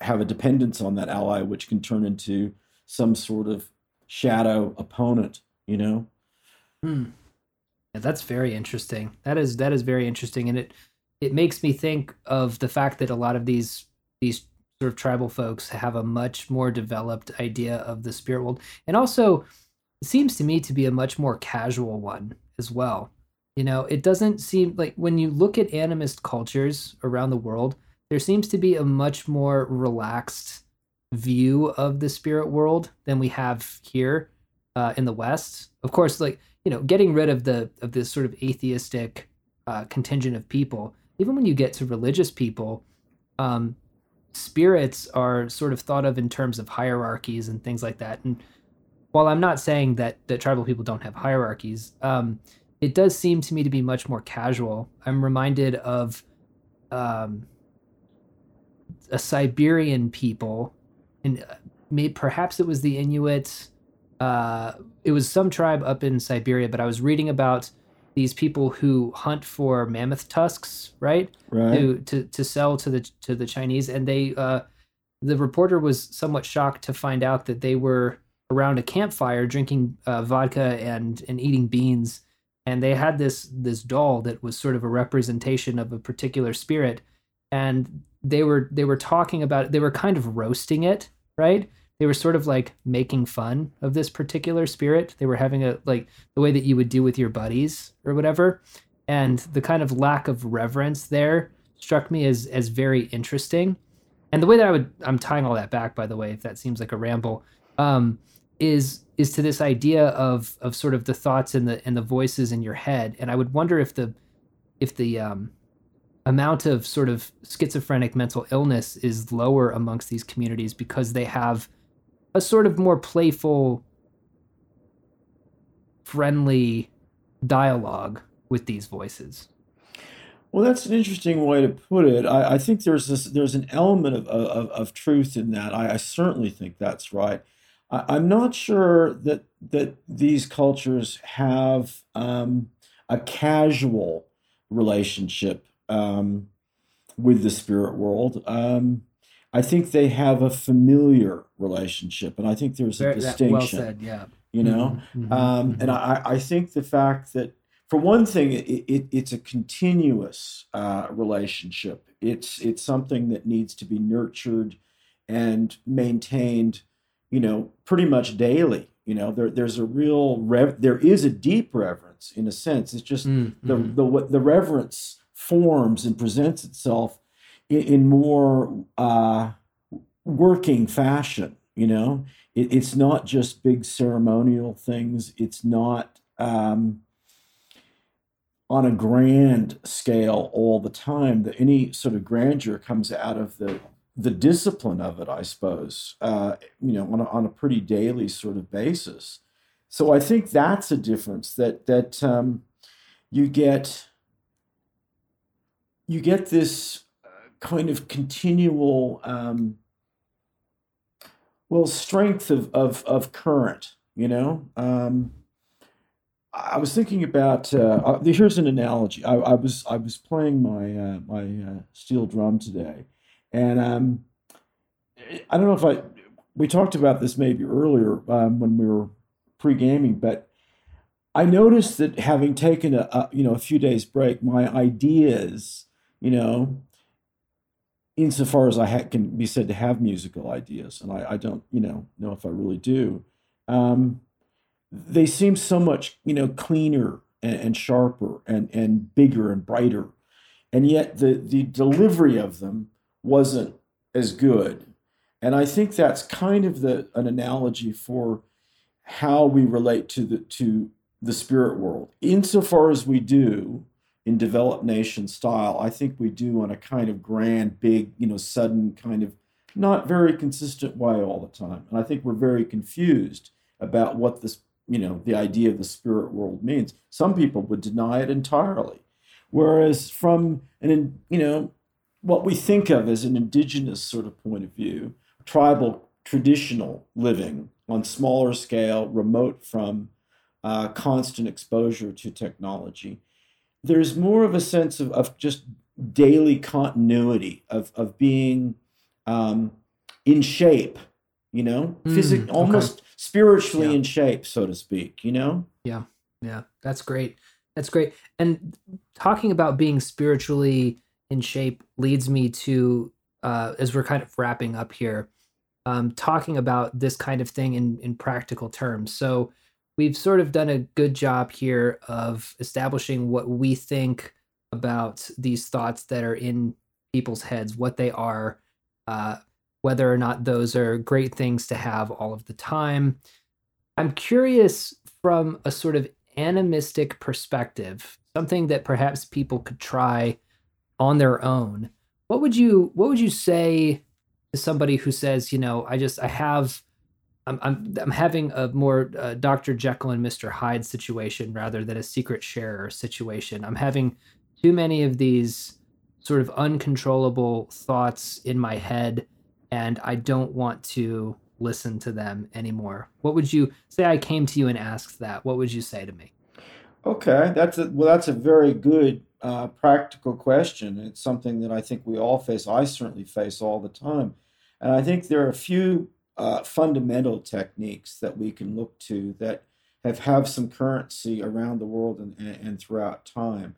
have a dependence on that ally, which can turn into some sort of shadow opponent, you know. Hmm. Yeah, that's very interesting. That is that is very interesting, and it it makes me think of the fact that a lot of these these sort of tribal folks have a much more developed idea of the spirit world and also seems to me to be a much more casual one as well you know it doesn't seem like when you look at animist cultures around the world there seems to be a much more relaxed view of the spirit world than we have here uh, in the west of course like you know getting rid of the of this sort of atheistic uh, contingent of people. Even when you get to religious people, um, spirits are sort of thought of in terms of hierarchies and things like that. And while I'm not saying that that tribal people don't have hierarchies, um, it does seem to me to be much more casual. I'm reminded of um, a Siberian people, and uh, may, perhaps it was the Inuit. Uh, it was some tribe up in Siberia, but I was reading about these people who hunt for mammoth tusks, right? Right. To to to sell to the to the Chinese, and they uh, the reporter was somewhat shocked to find out that they were around a campfire drinking uh, vodka and and eating beans and they had this this doll that was sort of a representation of a particular spirit and they were they were talking about it they were kind of roasting it right they were sort of like making fun of this particular spirit. They were having a like the way that you would do with your buddies or whatever. And the kind of lack of reverence there struck me as as very interesting. And the way that i would i'm tying all that back by the way if that seems like a ramble um is is to this idea of of sort of the thoughts and the and the voices in your head. And i would wonder if the if the um amount of sort of schizophrenic mental illness is lower amongst these communities because they have a sort of more playful friendly dialogue with these voices Well, that's an interesting way to put it. I, I think there's this there's an element of of, of truth in that. I, I certainly think that's right. I, I'm not sure that that these cultures have um, a casual relationship um, with the spirit world. Um, I think they have a familiar relationship, and I think there's a Very, that, well distinction. said yeah You know, Mhm, mhm, um, and mhm. I, I think the fact that, for one thing, it, it, it's a continuous uh, relationship. It's it's something that needs to be nurtured and maintained, you know, pretty much daily. You know, there there's a real rev- there is a deep reverence in a sense. It's just Mm, the mhm. the what the reverence forms and presents itself in, in more uh, working fashion. You know, it, it's not just big ceremonial things. It's not um, on a grand scale all the time. That any sort of grandeur comes out of the the discipline of it, I suppose. Uh, you know, on a, on a pretty daily sort of basis. So I think that's a difference that that um, you get you get this kind of continual um, well strength of of of current you know? Um, i was thinking about uh, uh, here's an analogy. I, I was i was playing my uh, my uh, steel drum today and um, i don't know if i we talked about this maybe earlier um, when we were pre-gaming but i noticed that having taken a, a you know a few days break my ideas you know insofar as I ha- can be said to have musical ideas, and I, I don't, you know, know if I really do, um, they seem so much, you know, cleaner and, and sharper and and bigger and brighter, and yet the the delivery of them wasn't as good. And I think that's kind of the an analogy for how we relate to the to the spirit world, insofar as we do in developed nation style, I think we do on a kind of grand, big, you know, sudden kind of not very consistent way all the time. And I think we're very confused about what this, you know, the idea of the spirit world means. Some people would deny it entirely. Whereas from an, you know, what we think of as an indigenous sort of point of view, tribal traditional living on smaller scale, remote from uh, constant exposure to technology, there's more of a sense of, of just daily continuity of, of being um, in shape, you know, physic Mm, okay. almost spiritually Yeah. in shape, so to speak, you know? Yeah, yeah, that's great. That's great. And talking about being spiritually in shape leads me to, uh, as we're kind of wrapping up here, um, talking about this kind of thing in in practical terms. So we've sort of done a good job here of establishing what we think about these thoughts that are in people's heads, what they are, uh, whether or not those are great things to have all of the time. I'm curious from a sort of animistic perspective, something that perhaps people could try on their own, what would you what would you say to somebody who says, you know, I just I have I'm I'm I'm having a more uh, Dr. Jekyll and Mr. Hyde situation rather than a secret sharer situation. I'm having too many of these sort of uncontrollable thoughts in my head and I don't want to listen to them anymore. What would you say I came to you and asked that? What would you say to me? Okay, that's a, well that's a very good uh, practical question. It's something that I think we all face. I certainly face all the time. And I think there are a few uh, fundamental techniques that we can look to that have have some currency around the world and, and, throughout time.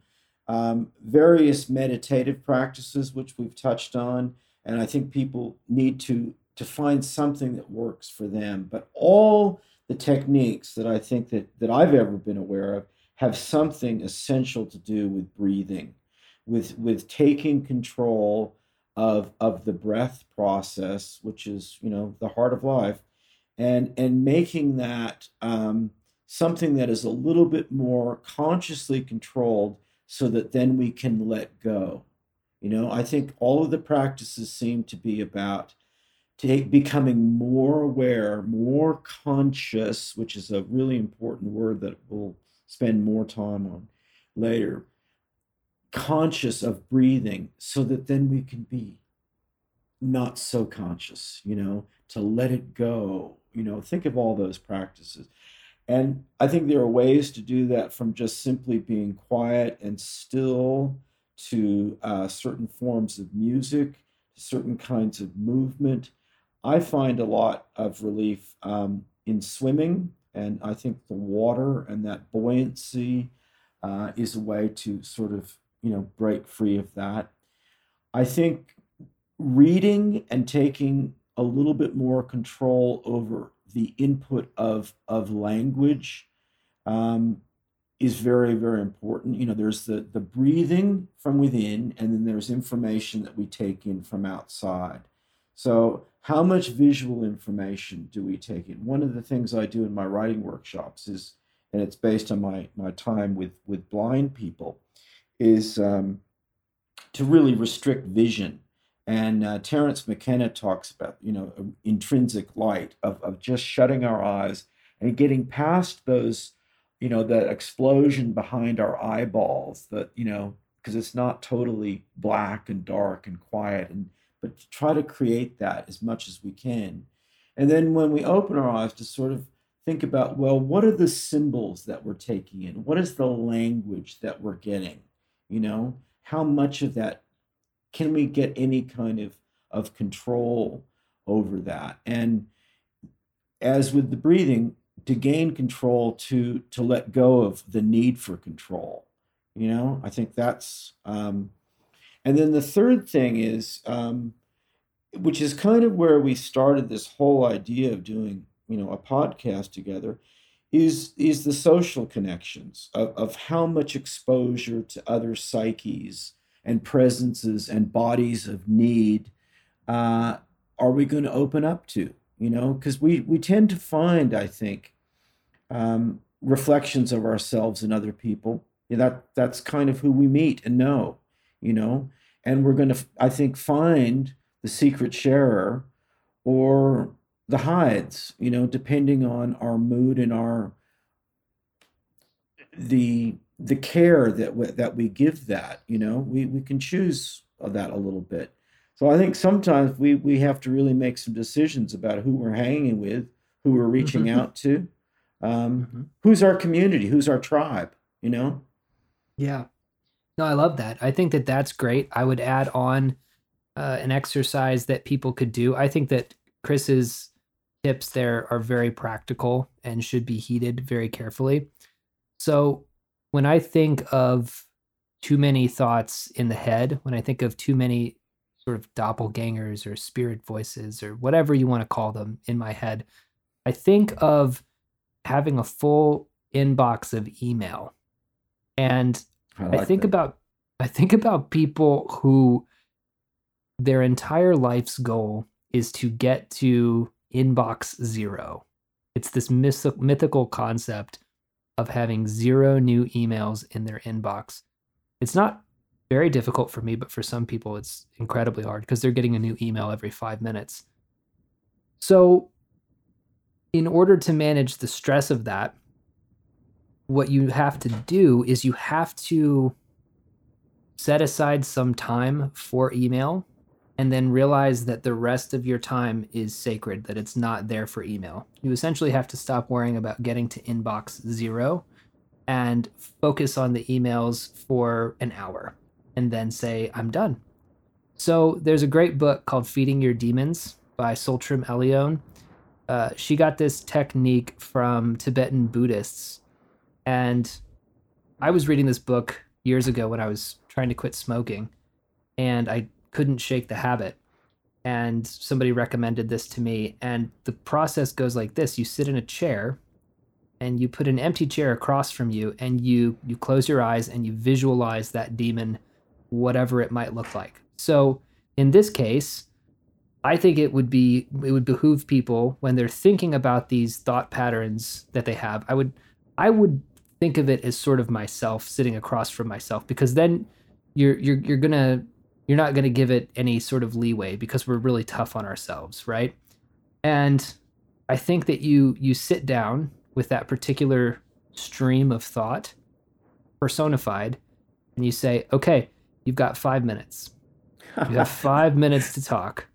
Um, various meditative practices, which we've touched on, and I think people need to to find something that works for them. But all the techniques that I think that that I've ever been aware of have something essential to do with breathing, with with taking control of of the breath process, which is you know the heart of life, and and making that um, something that is a little bit more consciously controlled, so that then we can let go. You know, I think all of the practices seem to be about take becoming more aware, more conscious, which is a really important word that we'll spend more time on later, conscious of breathing so that then we can be not so conscious, you know, to let it go. You know, think of all those practices. And I think there are ways to do that from just simply being quiet and still to uh, certain forms of music, certain kinds of movement. I find a lot of relief um, in swimming and I think the water and that buoyancy uh, is a way to sort of, you know, break free of that. I think reading and taking a little bit more control over the input of, of language um, is very, very important. You know, there's the, the breathing from within, and then there's information that we take in from outside. So how much visual information do we take in? One of the things I do in my writing workshops is, and it's based on my my time with with blind people, is um, to really restrict vision. And uh, Terence McKenna talks about you know intrinsic light of of just shutting our eyes and getting past those you know that explosion behind our eyeballs that you know because it's not totally black and dark and quiet and but to try to create that as much as we can. And then when we open our eyes to sort of think about, well, what are the symbols that we're taking in? What is the language that we're getting? You know, how much of that can we get any kind of, of control over that? And as with the breathing, to gain control, to to let go of the need for control. You know, I think that's um, and then the third thing is, um, which is kind of where we started this whole idea of doing, you know, a podcast together, is is the social connections of, of how much exposure to other psyches and presences and bodies of need uh, are we going to open up to? You know, because we we tend to find, I think, um, reflections of ourselves in other people. that that's kind of who we meet and know you know, and we're going to, I think, find the secret sharer or the Hydes, you know, depending on our mood and our the the care that we, that we give that, you know, we we can choose that a little bit. So I think sometimes we we have to really make some decisions about who we're hanging with, who we're reaching mm-hmm. out to, um, mm-hmm. who's our community, who's our tribe, you know. Yeah, no, I love that. I think that that's great. I would add on uh, an exercise that people could do. I think that Kris's tips there are very practical and should be heeded very carefully. So, when I think of too many thoughts in the head, when I think of too many sort of doppelgangers or spirit voices or whatever you want to call them in my head, I think of having a full inbox of email. And I, like I think that. about I think about people who their entire life's goal is to get to inbox zero. It's this myth- mythical concept of having zero new emails in their inbox. It's not very difficult for me, but for some people, it's incredibly hard because they're getting a new email every five minutes. So, in order to manage the stress of that, what you have to do is you have to set aside some time for email and then realize that the rest of your time is sacred, that it's not there for email. You essentially have to stop worrying about getting to inbox zero and focus on the emails for an hour and then say, I'm done. So there's a great book called Feeding Your Demons by Tsultrim Allione. Uh, she got this technique from Tibetan Buddhists. And I was reading this book years ago when I was trying to quit smoking. And I couldn't shake the habit. And somebody recommended this to me. And the process goes like this you sit in a chair and you put an empty chair across from you and you you close your eyes and you visualize that demon whatever it might look like so in this case i think it would be it would behoove people when they're thinking about these thought patterns that they have i would i would think of it as sort of myself sitting across from myself because then you're you're you're gonna you're not going to give it any sort of leeway because we're really tough on ourselves, right? And I think that you you sit down with that particular stream of thought personified and you say, "Okay, you've got 5 minutes. You have 5 minutes to talk."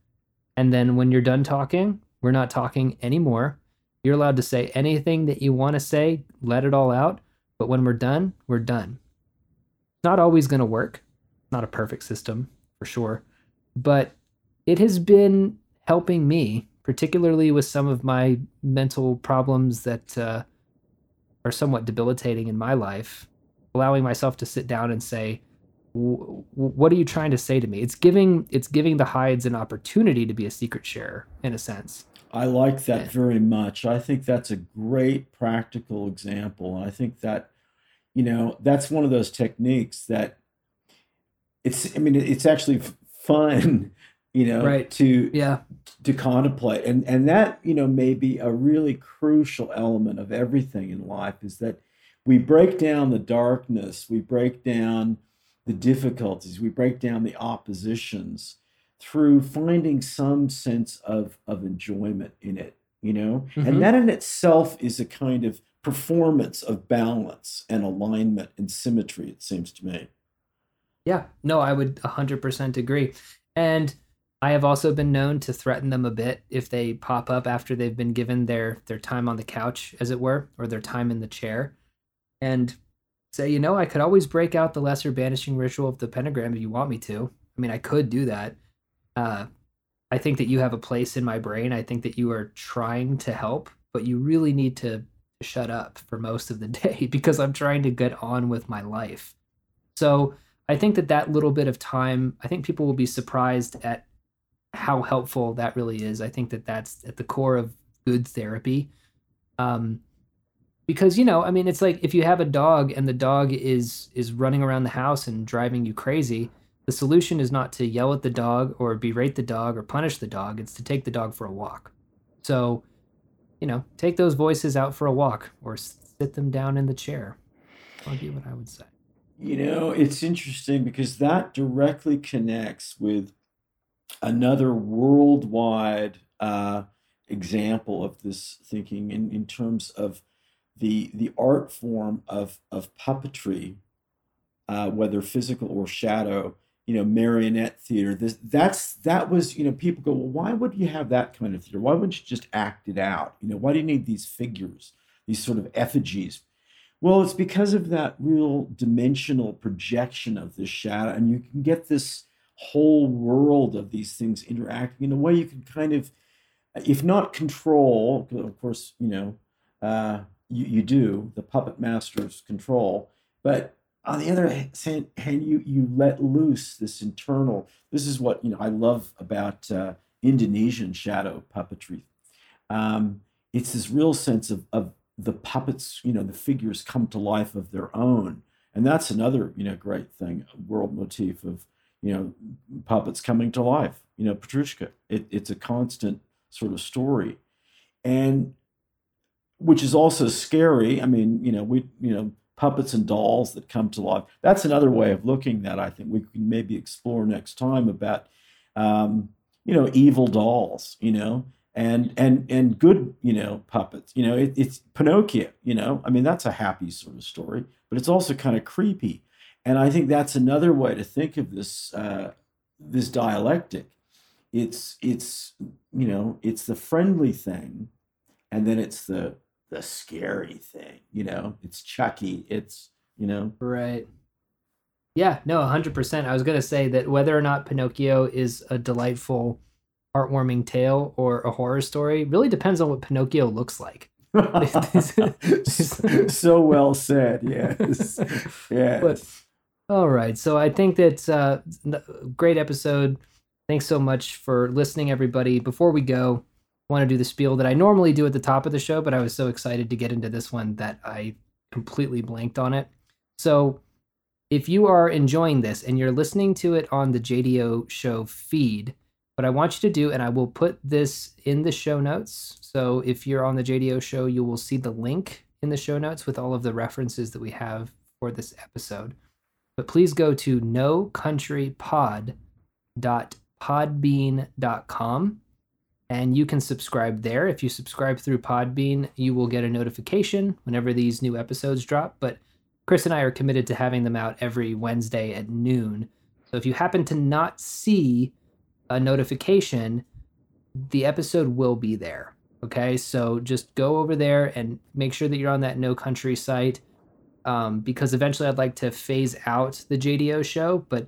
And then when you're done talking, we're not talking anymore. You're allowed to say anything that you want to say, let it all out, but when we're done, we're done. Not always going to work. Not a perfect system, for sure. But it has been helping me, particularly with some of my mental problems that uh, are somewhat debilitating in my life, allowing myself to sit down and say, what are you trying to say to me? It's giving it's giving the Hydes an opportunity to be a secret sharer in a sense. I like that very much. I think that's a great practical example. I think that you know that's one of those techniques that it's i mean it's actually fun you know right. to yeah to contemplate and and that you know may be a really crucial element of everything in life is that we break down the darkness we break down the difficulties we break down the oppositions through finding some sense of of enjoyment in it you know mm-hmm. and that in itself is a kind of performance of balance and alignment and symmetry it seems to me yeah, no, I would 100% agree. And I have also been known to threaten them a bit if they pop up after they've been given their their time on the couch, as it were, or their time in the chair, and say, you know, I could always break out the lesser banishing ritual of the pentagram if you want me to. I mean, I could do that. Uh, I think that you have a place in my brain. I think that you are trying to help, but you really need to shut up for most of the day because I'm trying to get on with my life. So I think that that little bit of time, I think people will be surprised at how helpful that really is. I think that that's at the core of good therapy. Um, because you know, I mean, it's like if you have a dog and the dog is is running around the house and driving you crazy, the solution is not to yell at the dog or berate the dog or punish the dog. It's to take the dog for a walk. So, you know, take those voices out for a walk or sit them down in the chair. That'd be what I would say. You know, it's interesting because that directly connects with another worldwide uh, example of this thinking in, in terms of the the art form of of puppetry, uh, whether physical or shadow. You know, marionette theater. This that's that was you know people go well why would you have that kind of theater? Why wouldn't you just act it out? You know, why do you need these figures, these sort of effigies? Well, it's because of that real dimensional projection of the shadow, and you can get this whole world of these things interacting in a way you can kind of, if not control, of course, you know, uh, you, you do, the puppet masters control, but on the other hand, you you let loose this internal. This is what you know I love about uh, Indonesian shadow puppetry. Um, it's this real sense of, of the puppets, you know, the figures come to life of their own. And that's another, you know, great thing, world motif of, you know, puppets coming to life. You know, Petrushka, it, it's a constant sort of story. And which is also scary. I mean, you know, we, you know, puppets and dolls that come to life. That's another way of looking that I think we can maybe explore next time about, um, you know, evil dolls, you know, and and and good, you know, puppets. You know, it, it's Pinocchio. You know, I mean, that's a happy sort of story, but it's also kind of creepy. And I think that's another way to think of this uh, this dialectic. It's it's you know it's the friendly thing, and then it's the the scary thing. You know, it's Chucky. It's you know right. Yeah, no, 100%. I was going to say that whether or not Pinocchio is a delightful, heartwarming tale or a horror story really depends on what Pinocchio looks like. so well said. Yes. Yes. But, all right. So I think that's uh, great episode. Thanks so much for listening, everybody. Before we go, I want to do the spiel that I normally do at the top of the show, but I was so excited to get into this one that I completely blanked on it. So if you are enjoying this and you're listening to it on the JDO show feed, what I want you to do, and I will put this in the show notes. So if you're on the JDO show, you will see the link in the show notes with all of the references that we have for this episode. But please go to nocountrypod.podbean.com and you can subscribe there. If you subscribe through Podbean, you will get a notification whenever these new episodes drop. But Kris and I are committed to having them out every Wednesday at noon. So if you happen to not see a notification, the episode will be there. Okay, so just go over there and make sure that you're on that No Country site um, because eventually I'd like to phase out the JDO show, but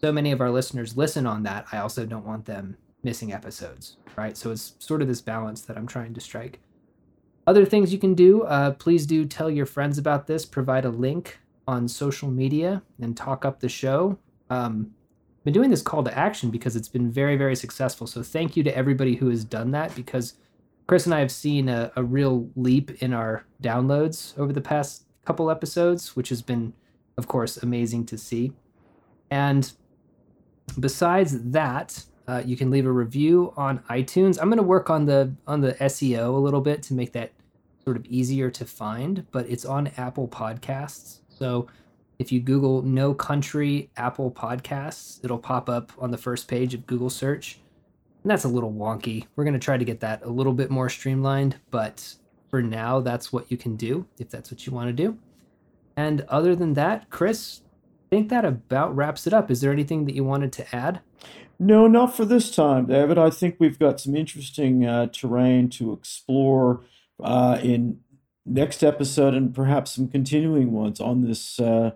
so many of our listeners listen on that. I also don't want them missing episodes, right? So it's sort of this balance that I'm trying to strike. Other things you can do, uh, please do tell your friends about this, provide a link on social media, and talk up the show. Um, been doing this call to action because it's been very, very successful. So thank you to everybody who has done that because Kris and I have seen a, a real leap in our downloads over the past couple episodes, which has been, of course, amazing to see. And besides that, uh, you can leave a review on iTunes. I'm going to work on the on the SEO a little bit to make that sort of easier to find, but it's on Apple Podcasts. So if you Google No Country Apple Podcasts, it'll pop up on the first page of Google search. And that's a little wonky. We're going to try to get that a little bit more streamlined, but for now, that's what you can do if that's what you want to do. And other than that, Kris, I think that about wraps it up. Is there anything that you wanted to add? No, not for this time, David. I think we've got some interesting uh, terrain to explore uh, in next episode and perhaps some continuing ones on this uh,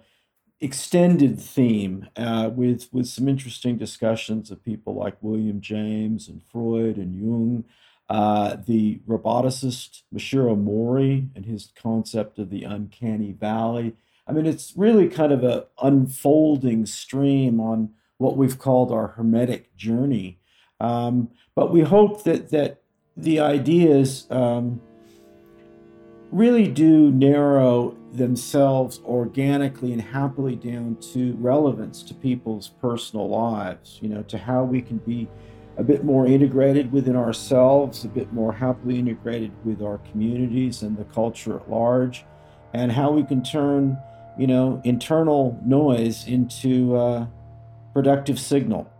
extended theme uh, with with some interesting discussions of people like William James and Freud and Jung, uh, the roboticist Masahiro Mori and his concept of the uncanny valley. I mean, it's really kind of a unfolding stream on what we've called our hermetic journey. Um, but we hope that that the ideas um, really do narrow themselves organically and happily down to relevance to people's personal lives, you know, to how we can be a bit more integrated within ourselves, a bit more happily integrated with our communities and the culture at large, and how we can turn, you know, internal noise into uh, productive signal.